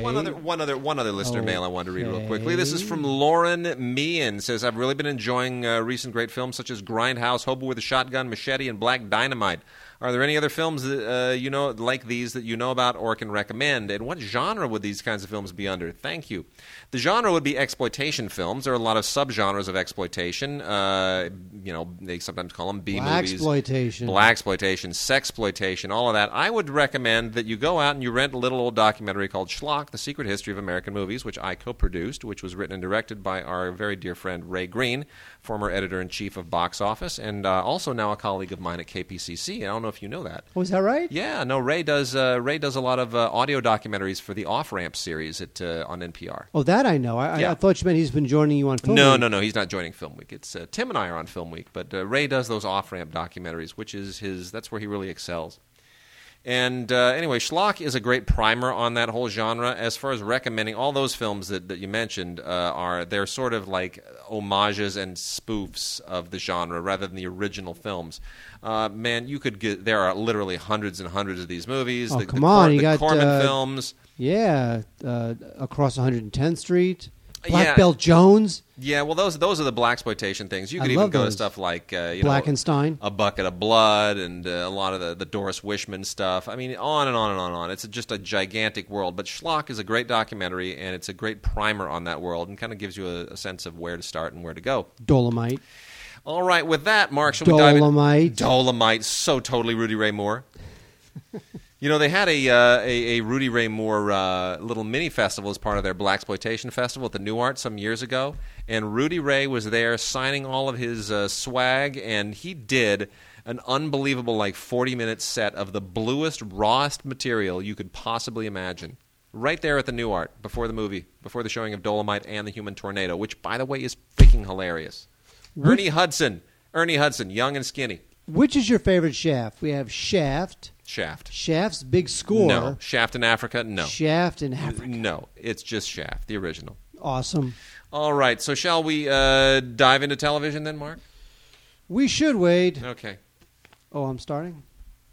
one other, one other, one other listener mail I wanted to read real quickly. This is from Lauren Meehan. Says I've really been enjoying uh, recent great films such as Grindhouse, Hobo with a Shotgun, Machete, and Black Dynamite. Are there any other films that uh, you know like these that you know about or can recommend? And what genre would these kinds of films be under? Thank you. The genre would be exploitation films. There are a lot of subgenres of exploitation. Uh, you know, they sometimes call them B movies. Blaxploitation. Black exploitation, sexploitation, all of that. I would recommend that you go out and you rent a little old documentary called Schlock: The Secret History of American Movies, which I co-produced, which was written and directed by our very dear friend Ray Greene, former editor in chief of Box Office, and uh, also now a colleague of mine at KPCC. I don't know if you know that. Was Oh, that right? Yeah, no. Ray does. Uh, Ray does a lot of uh, audio documentaries for the Off Ramp series at uh, on NPR. Oh, that I know. I, I- Yeah. I thought you meant he's been joining you on film. No, Week. no, no. He's not joining Film Week. It's uh, Tim and I are on Film Week, but uh, Ray does those off ramp documentaries, which is his. That's where he really excels. And uh, anyway, Schlock is a great primer on that whole genre. As far as recommending, all those films that, that you mentioned uh, are they're sort of like homages and spoofs of the genre rather than the original films. Uh, man, you could get there are literally hundreds and hundreds of these movies. Oh, the, come the on, Cor- you the got, Corman uh, films. Yeah, uh, across 110th Street. Black Yeah. Belt Jones. Yeah, well, those those are the black exploitation things. You I could even love go to stuff like uh, you know, Blackenstein. a bucket of blood, and uh, a lot of the, the Doris Wishman stuff. I mean, on and on and on and on. It's just a gigantic world. But Schlock is a great documentary, and it's a great primer on that world, and kind of gives you a, a sense of where to start and where to go. Dolomite. All right, with that, Mark, shall we dive in? Dolomite. Dolomite, so totally Rudy Ray Moore. you know, they had a, uh, a, a Rudy Ray Moore uh, little mini festival as part of their Black Exploitation Festival at the Nuart some years ago, and Rudy Ray was there signing all of his uh, swag, and he did an unbelievable like 40 minute set of the bluest, rawest material you could possibly imagine. Right there at the Nuart before the movie, before the showing of Dolomite and the Human Tornado, which, by the way, is freaking hilarious. Ernie Hudson. Ernie Hudson, young and skinny. Which is your favorite Shaft? We have Shaft. Shaft. Shaft's big score. No. Shaft in Africa? No. Shaft in Africa. No. It's just Shaft, the original. Awesome. All right. So shall we uh, dive into television then, Mark? We should, Wade. Okay. Oh, I'm starting?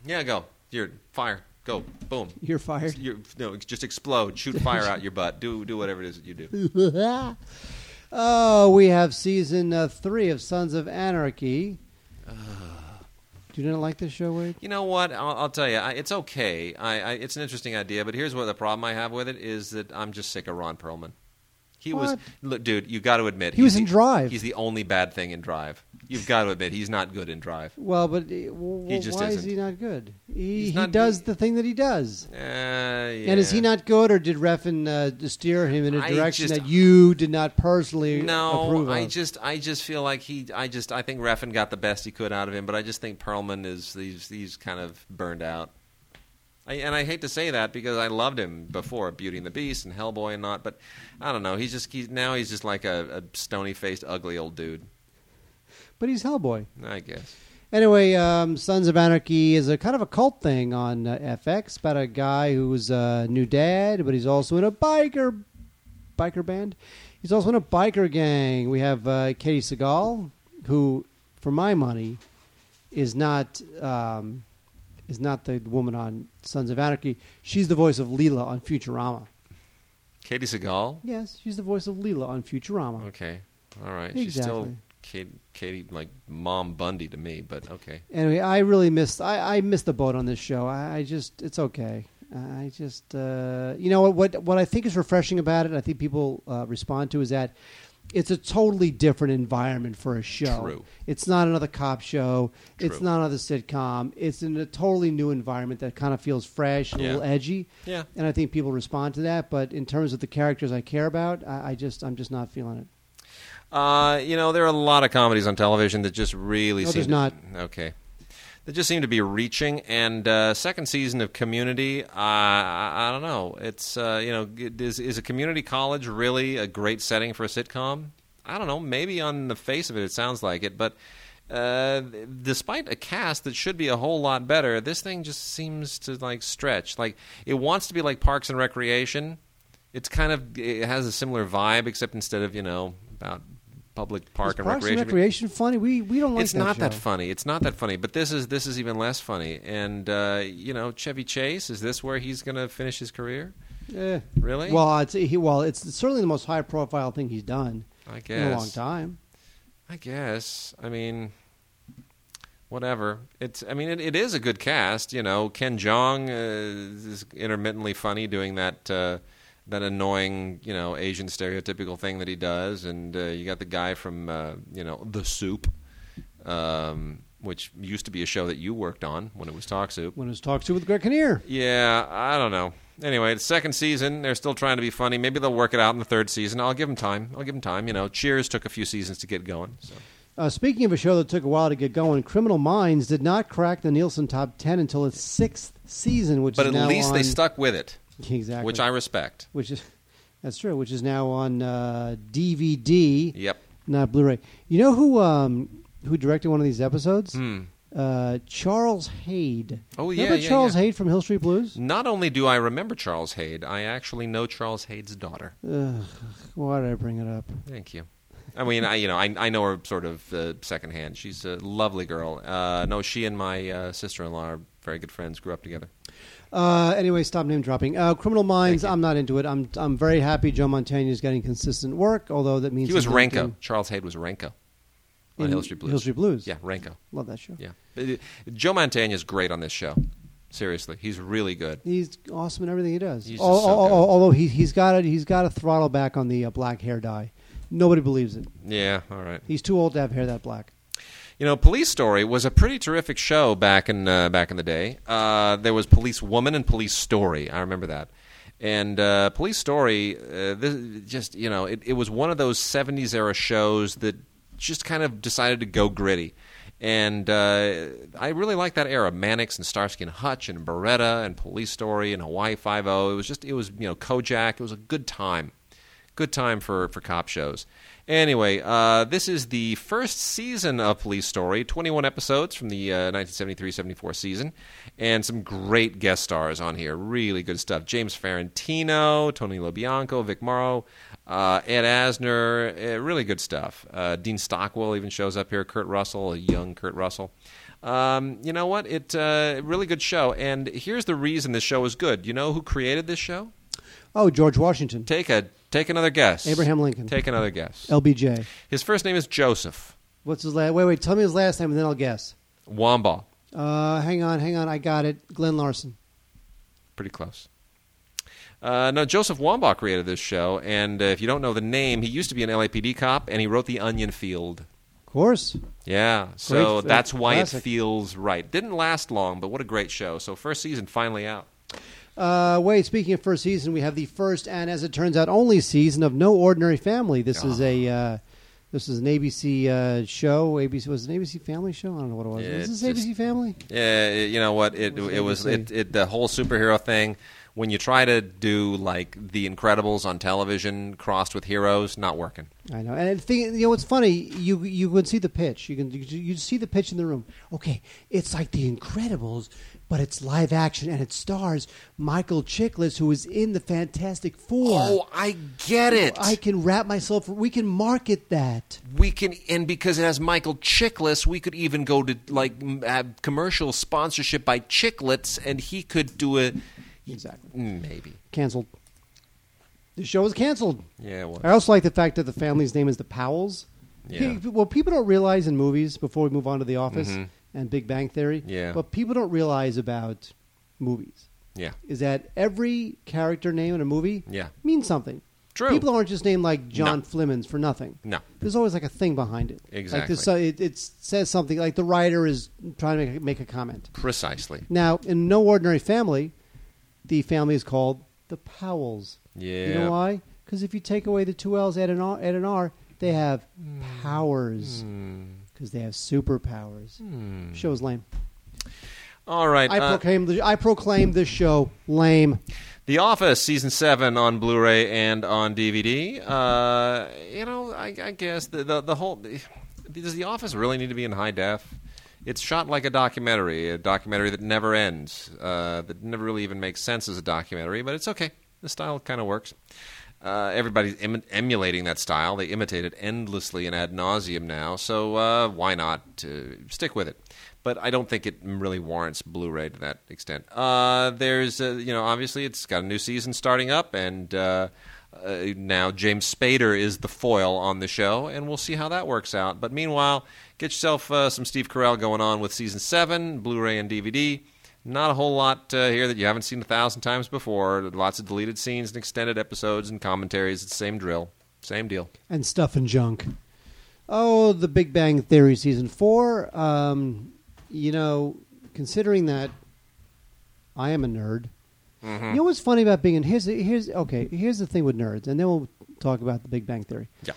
Yeah, go. You're fire. Go. Boom. You're fired. You're, no, just explode. Shoot fire out your butt. Do do whatever it is that you do. oh, we have season uh, three of Sons of Anarchy. Do you not like this show, Wade? You know what? I'll, I'll tell you. I, it's okay. I, I, it's an interesting idea, but here's what the problem I have with it is that I'm just sick of Ron Perlman. He was, look, dude. You got to admit He was in the- Drive. He's the only bad thing in Drive. You've got to admit he's not good in Drive. Well, but uh, well, He just why is isn't. he not good? He, He's he not- does the thing that he does. Uh, yeah. And is he not good, or did Refn uh, steer him in a direction just- that you did not personally No, approve of? I just, I just feel like he, I just, I think Refn got the best he could out of him, but I just think Perlman is, he's, he's kind of burned out. I, and I hate to say that because I loved him before Beauty and the Beast and Hellboy and not, but I don't know. He's just, he's now he's just like a, a stony faced, ugly old dude. but he's Hellboy. I guess. Anyway, um, Sons of Anarchy is a kind of a cult thing on uh, FX about a guy who's a new dad, but he's also in a biker biker band. He's also in a biker gang. We have uh, Katey Sagal, who, for my money, is not um, is not the woman on Sons of Anarchy. She's the voice of Leela on Futurama. Katey Sagal. Yes, she's the voice of Leela on Futurama. Okay, all right. Exactly. She's still. Katie, Katie, like Mom Bundy to me, but okay. Anyway, I really missed. I, I missed the boat on this show. I, I just, it's okay. I just, uh, you know what, what? What I think is refreshing about it, I think people uh, respond to, is that it's a totally different environment for a show. True. It's not another cop show. True. It's not another sitcom. It's in a totally new environment that kind of feels fresh, a Yeah. little edgy. Yeah. And I think people respond to that. But in terms of the characters I care about, I, I just, I'm just not feeling it. Uh, you know, there are a lot of comedies on television that just really No, seem there's to- not. Okay. They just seem to be reaching. And uh, second season of Community, uh, I, I don't know. It's uh, you know, is is a community college really a great setting for a sitcom? I don't know. Maybe on the face of it, it sounds like it, but. Uh, despite a cast that should be a whole lot better, this thing just seems to like stretch. Like it wants to be like Parks and Recreation. It's kind of it has a similar vibe, except instead of you know about public park and Parks recreation. Recreation funny? We we don't like it's that not that show. funny. It's not that funny. But this is this is even less funny. And uh, you know, Chevy Chase is this where he's going to finish his career? Yeah. Really? Well, it's he, well, it's certainly the most high profile thing he's done I guess. in a long time. I guess. I mean, whatever. It's. I mean, it, it is a good cast. You know, Ken Jeong uh, is intermittently funny doing that. Uh, that annoying, you know, Asian stereotypical thing that he does, and uh, you got the guy from, uh, you know, The Soup, um, which used to be a show that you worked on when it was Talk Soup. When it was talked to with Greg Kinnear. Yeah, I don't know. Anyway, the second season, they're still trying to be funny. Maybe they'll work it out in the third season. I'll give them time. I'll give them time. You know, Cheers took a few seasons to get going. So. Uh, speaking of a show that took a while to get going, Criminal Minds did not crack the Nielsen top ten until its sixth season, which is But at least on, they stuck with it, exactly, which I respect. which is that's true, which is now on uh, DVD, Yep. not Blu-ray. You know who um, who directed one of these episodes? Hmm. Uh, Charles Haid. Oh, yeah, Remember yeah, Charles yeah. Haid from Hill Street Blues? Not only do I remember Charles Haid, I actually know Charles Haid's daughter. Ugh, why did I bring it up? Thank you. I mean, I you know, I, I know her sort of uh, secondhand. She's a lovely girl. Uh, no, she and my uh, sister-in-law are very good friends. Grew up together. Uh, anyway, stop name dropping. Uh, Criminal Minds. I'm not into it. I'm I'm very happy Joe Mantegna is getting consistent work, although that means He was Renko. Charles Haid was Renko on in Hill Street Blues. Hill Street Blues. Yeah, Renko. love that show. Yeah. Uh, Joe Mantegna is great on this show. Seriously, he's really good. He's awesome in everything he does. He's Al- just so al- good. al- although he he's got it, he's got to throttle back on the uh, black hair dye. Nobody believes it. Yeah, all right. He's too old to have hair that black. You know, Police Story was a pretty terrific show back in uh, back in the day. Uh, there was Police Woman and Police Story. I remember that. And uh, Police Story, uh, this, just you know, it, it was one of those '70s era shows that just kind of decided to go gritty. And uh, I really liked that era. Mannix and Starsky and Hutch and Baretta and Police Story and Hawaii Five O. It was just it was you know Kojak. It was a good time good time for, for cop shows. Anyway, uh, this is the first season of Police Story, 21 episodes from the uh, 1973-74 season, and some great guest stars on here. Really good stuff. James Farentino, Tony LoBianco, Vic Morrow, uh, Ed Asner. Uh, really good stuff. Uh, Dean Stockwell even shows up here. Kurt Russell, a young Kurt Russell. Um, you know what? It uh, really good show. And here's the reason this show is good. You know who created this show? Oh, George Washington, Take a take another guess. Abraham Lincoln. Take another guess. LBJ. His first name is Joseph What's his last? Wait, wait. Tell me his last name, and then I'll guess. Wambaugh. Uh, hang on, hang on. I got it. Glenn Larson. Pretty close. Uh, no, Joseph Wambaugh created this show, and uh, if you don't know the name, he used to be an LAPD cop, and he wrote The Onion Field. Of course. Yeah, so Great, uh, that's why classic. it feels right. Didn't last long, but what a great show. So first season finally out. Uh, wait, speaking of first season, we have the first and, as it turns out, only season of No Ordinary Family. This is a uh, this is an ABC uh, show. ABC was it an ABC Family show. I don't know what it was. It's this ABC Family? Yeah, you know what? It was it was it, it the whole superhero thing. When you try to do like The Incredibles on television crossed with heroes, not working. I know. And the thing, you know, what's funny? You you would see the pitch. You can you, you see the pitch in the room. Okay, it's like The Incredibles, but it's live action and it stars Michael Chiklis, who is in the Fantastic Four. Oh, I get it. I can wrap myself. We can market that. we can and because it has Michael Chiklis, we could even go to like have commercial sponsorship by Chiclets, and he could do a Exactly. maybe. Canceled. The show is canceled. Yeah, well, I also like the fact that the family's name is the Powells. Yeah. Pe- What people don't realize in movies, before we move on to The Office Mhm. And Big Bang Theory, Yeah. what people don't realize about movies yeah, is that every character name in a movie yeah. means something. True. People aren't just named like John No. Flemons for nothing. No. There's always like a thing behind it. Exactly. Like there's so- it, it says something like the writer is trying to make a, make a comment. Precisely. Now, in No Ordinary Family, the family is called the Powells. Yeah. You know why? Because if you take away the two L's, add an R, add an R they have Hmm. powers. Because they have superpowers. Show's lame. All right. I uh, proclaim the, I proclaim this show lame. The Office season seven on Blu-ray and on DVD. Uh, you know, I, I guess the, the the whole does The Office really need to be in high def? It's shot like a documentary, a documentary that never ends, uh, that never really even makes sense as a documentary. But it's okay. The style kind of works. Uh, everybody's em- emulating that style. They imitate it endlessly and ad nauseum now. So uh, why not stick with it? But I don't think it really warrants Blu-ray to that extent. Uh, there's, you know, obviously it's got a new season starting up, and uh, uh, now James Spader is the foil on the show, and we'll see how that works out. But meanwhile, get yourself uh, some Steve Carell going on with season seven, Blu-ray and DVD. Not a whole lot uh, here that you haven't seen a thousand times before. Lots of deleted scenes and extended episodes and commentaries. It's the same drill, same deal. and stuff and junk. Oh, The Big Bang Theory season four. Um, you know, considering that I am a nerd. Mm-hmm. You know what's funny about being in here's here's okay here's the thing with nerds, and then we'll talk about The Big Bang Theory. Yeah.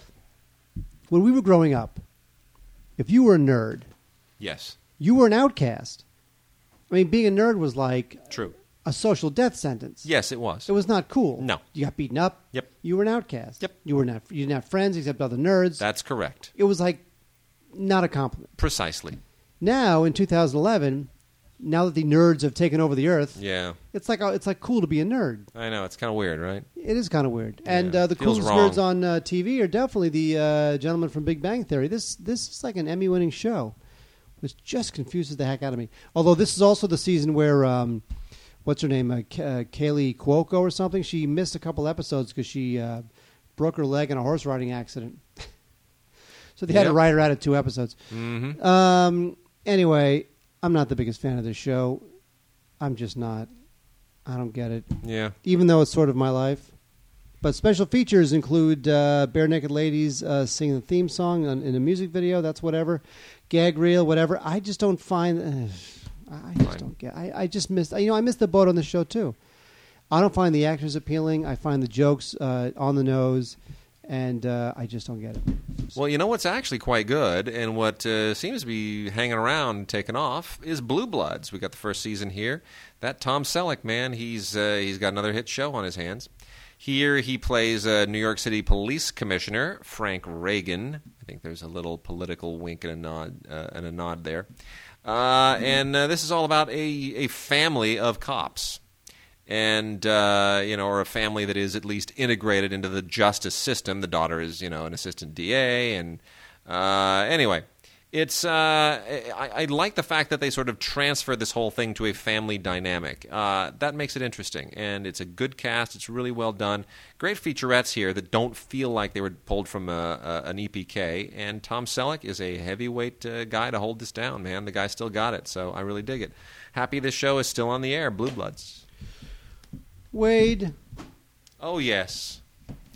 When we were growing up, if you were a nerd, Yes. you were an outcast. I mean, being a nerd was like True. a social death sentence. Yes, it was. It was not cool. No. You got beaten up. Yep. You were an outcast. Yep. You were not. You didn't have friends except other nerds. That's correct. it was like not a compliment. Precisely. Now in 2011, now that the nerds have taken over the earth, Yeah. it's like it's like cool to be a nerd. I know. It's kind of weird, right? It is kind of weird. And Yeah, uh, the feels coolest wrong. nerds on uh, TV are definitely the uh, gentleman from Big Bang Theory. This this is like an Emmy-winning show, which just confuses the heck out of me. Although this is also the season where. Um, What's her name? Uh, K- uh, Kaley Cuoco or something. She missed a couple episodes because she uh, broke her leg in a horse riding accident. so they had to Yep. write her out of two episodes. Mm-hmm. Um. Anyway, I'm not the biggest fan of this show. I'm just not. I don't get it, Yeah. even though it's sort of my life. But special features include uh, Barenaked Ladies uh, singing the theme song on, in a music video. That's whatever, gag reel, whatever. I just don't find. Uh, I just don't get. I, I just missed. You know, I missed the boat on the show too. I don't find the actors appealing. I find the jokes uh, on the nose, and uh, I just don't get it. Well, you know what's actually quite good, and what uh, seems to be hanging around and taking off is Blue Bloods. We got the first season here. That Tom Selleck man, he's uh, he's got another hit show on his hands. Here he plays a New York City Police Commissioner Frank Reagan. I think there's a little political wink and a nod uh, and a nod there. Uh, and uh, this is all about a a family of cops and uh, you know, or a family that is at least integrated into the justice system. The daughter is, you know, an assistant DA, and uh, anyway, it's. Uh, I, I like the fact that they sort of transfer this whole thing to a family dynamic. Uh, that makes it interesting, and it's a good cast. It's really well done. Great featurettes here that don't feel like they were pulled from a, a, an EPK. And Tom Selleck is a heavyweight uh, guy to hold this down. Man, the guy still got it. So I really dig it. Happy this show is still on the air. Blue Bloods. Wade, Oh yes,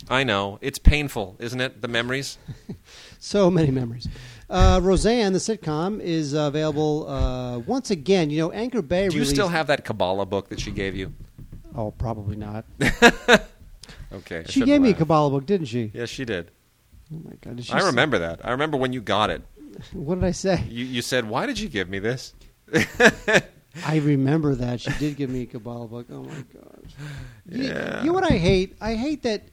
I know. It's painful, isn't it? The memories. So many memories. Uh, Roseanne, the sitcom, is available uh, once again. You know, Anchor Bay. Do you released- still have that Kabbalah book that she gave you? Oh, probably not. Okay, I she shouldn't gave me a laugh. Kabbalah book, didn't she? Yes, she did. Oh my god! Did she I s- remember that. I remember when you got it. What did I say? You, you said, "Why did you give me this?" I remember that she did give me a Kabbalah book. Oh my god! You- Yeah. You, know what I hate? I hate that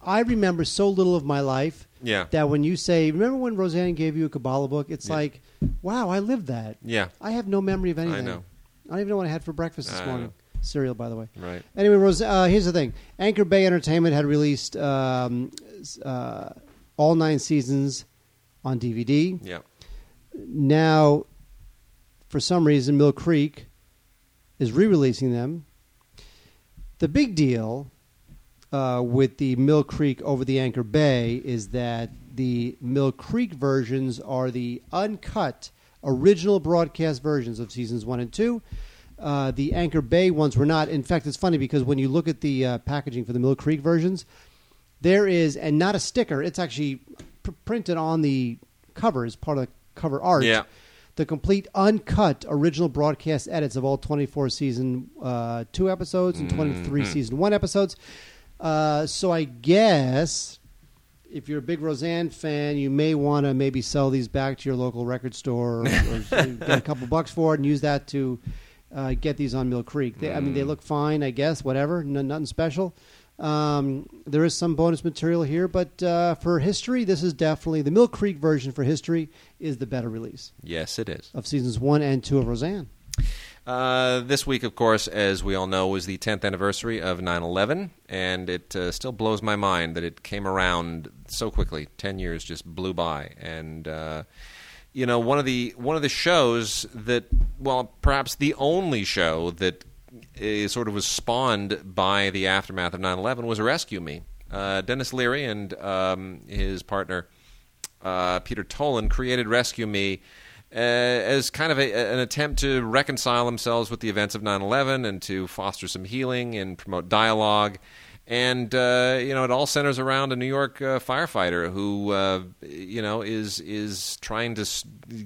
I remember so little of my life Yeah. that when you say, "Remember when Roseanne gave you a Kabbalah book?" It's Yeah. like, "Wow, I lived that." Yeah. I have no memory of anything. I know. I don't even know what I had for breakfast this I morning. know. Cereal, by the way. Right. Anyway, Rose, uh, here's the thing: Anchor Bay Entertainment had released um, uh, all nine seasons on DVD. Yeah. Now, for some reason, Mill Creek is re-releasing them. The big deal uh, with the Mill Creek over the Anchor Bay is that the Mill Creek versions are the uncut original broadcast versions of seasons one and two. Uh, the Anchor Bay ones were not. In fact, it's funny because when you look at the uh, packaging for the Mill Creek versions, there is, and not a sticker, it's actually pr- printed on the cover as part of the cover art. Yeah. The complete uncut original broadcast edits of all 24 season uh, two episodes and 23 Mm-hmm. season one episodes. Uh, so I guess if you're a big Roseanne fan, you may want to maybe sell these back to your local record store or, or get a couple bucks for it and use that to uh, get these on Mill Creek. They, I mean, they look fine, I guess. Whatever, no, nothing special. Um, there is some bonus material here, but uh, for history, this is definitely the Mill Creek version. For history, is the better release Yes, it is. of seasons one and two of Roseanne. Uh, this week, of course, as we all know, was the 10th anniversary of 9 11, and it uh, still blows my mind that it came around so quickly. 10 years just blew by. And. Uh, you know, one of the one of the shows that, well, perhaps the only show that uh, sort of was spawned by the aftermath of 9/11 was Rescue Me. Uh, Denis Leary and um, his partner Peter Tolan created Rescue Me uh, as kind of a, an attempt to reconcile themselves with the events of 9/11 and to foster some healing and promote dialogue. And uh, you know, it all centers around a New York uh, firefighter who, uh, you know, is is trying to s-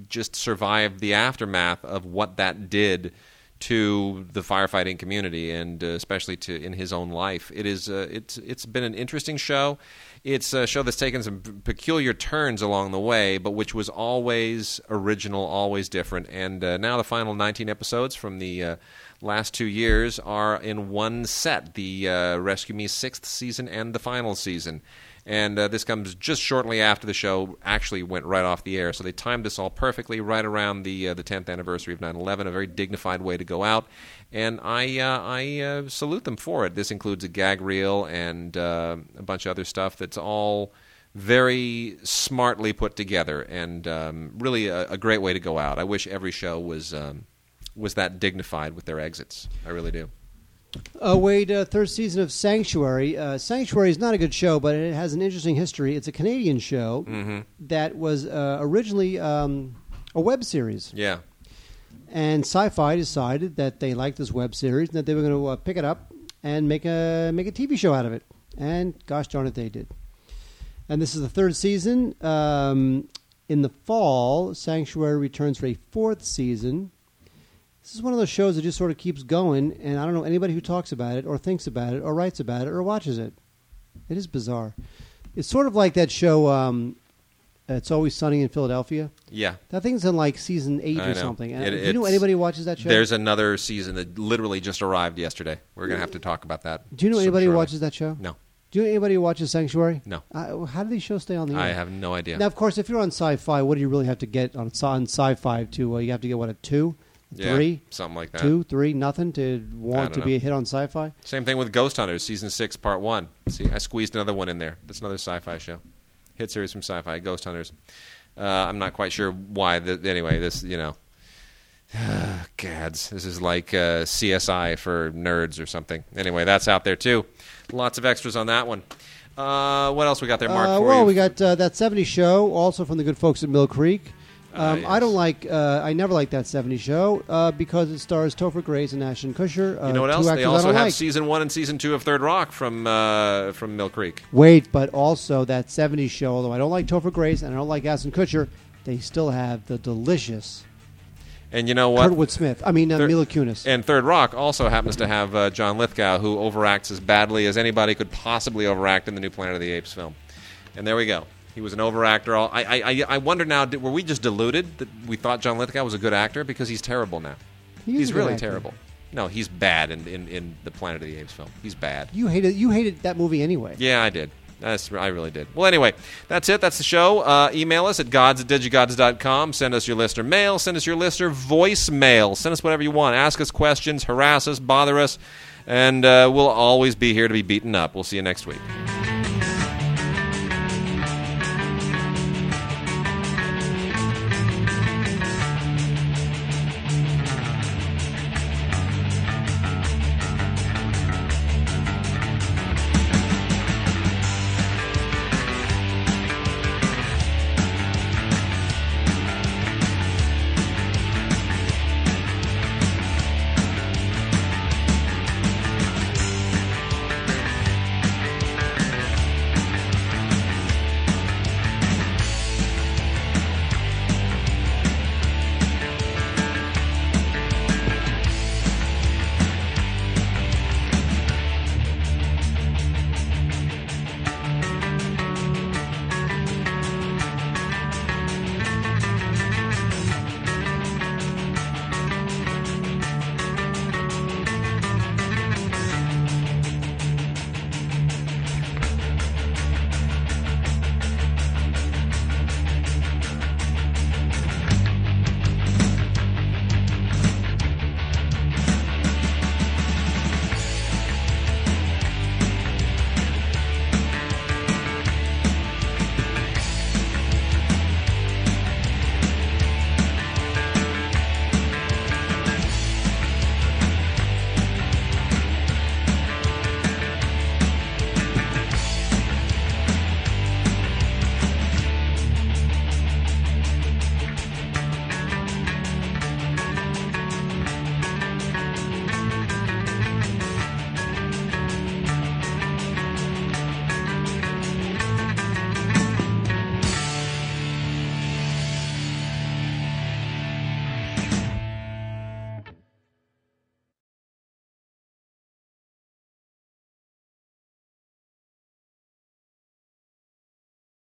just survive the aftermath of what that did to the firefighting community, and uh, especially to in his own life. It is uh, it's it's been an interesting show. It's a show that's taken some peculiar turns along the way, but which was always original, always different. And uh, now the final 19 episodes from the uh, last two years are in one set: the uh, Rescue Me sixth season and the final season. And uh, this comes just shortly after the show actually went right off the air. So they timed this all perfectly right around the uh, the 10th anniversary of 9/11. A very dignified way to go out, and I uh, I uh, salute them for it. This includes a gag reel and uh, a bunch of other stuff that's all very smartly put together, and um, really a, a great way to go out. I wish every show was. Um, was that dignified with their exits? I really do. Uh, Wade, uh, third season of Sanctuary. Uh, Sanctuary is not a good show, but it has an interesting history. It's a Canadian show Mm-hmm. that was uh, originally um, a web series, Yeah. and Sci-Fi decided that they liked this web series and that they were going to uh, pick it up and make a make a TV show out of it. And gosh darn it, they did. And this is the third season. Um, in the fall, Sanctuary returns for a fourth season. This is one of those shows that just sort of keeps going, and I don't know anybody who talks about it, or thinks about it, or writes about it, or watches it. It is bizarre. It's sort of like that show. Um, it's always sunny in Philadelphia. Yeah. That thing's in like season eight I or know. something. It- do you know anybody who watches that show? There's another season that literally just arrived yesterday. We're going to have to talk about that. do you know anybody who watches that show? No. Do you know anybody who watches Sanctuary? No. Uh, how do these shows stay on the air? I have no idea. Now, of course, if you're on Sci-Fi, what do you really have to get on, on Sci-Fi to? Uh, you have to get what a two, Yeah, three, something like that. two, three, nothing to want to be a hit on Sci-Fi. Same thing with Ghost Hunters, season six, part one. See, I squeezed another one in there. That's another sci-fi show, hit series from Sci-Fi, Ghost Hunters. Uh, I'm not quite sure why. The, anyway, this you know, gads, this is like uh, CSI for nerds or something. Anyway, that's out there too. Lots of extras on that one. Uh, what else we got there, Mark? Uh, well, you? we got uh, that '70s show, also from the good folks at Mill Creek. Um, Ah, I don't like. Uh, I never liked that '70s show uh, because it stars Topher Grace and Ashton Kutcher. Uh, You know what else? They also have like. season one and season two of Third Rock from uh, from Mill Creek. Wait, but also that '70s show. Although I don't like Topher Grace and I don't like Ashton Kutcher, they still have the delicious And you know what? Kurtwood Smith. I mean, uh, Thir- Mila Kunis. And Third Rock also happens to have uh, John Lithgow, who overacts as badly as anybody could possibly overact in the new Planet of the Apes film. And there we go. He was an overactor. All- I, I, I, wonder now, did, were we just deluded that we thought John Lithgow was a good actor? Because he's terrible now. He he's really actor. terrible. No, he's bad in, in, in the Planet of the Apes film. He's bad. You hated. You hated that movie anyway. Yeah, I did. That's I really did. Well, anyway, that's it. That's the show. Uh, email us at gods at digigods.com. Send us your listener mail. Send us your listener voicemail. Send us whatever you want. Ask us questions. Harass us. Bother us. And uh, we'll always be here to be beaten up. We'll see you next week.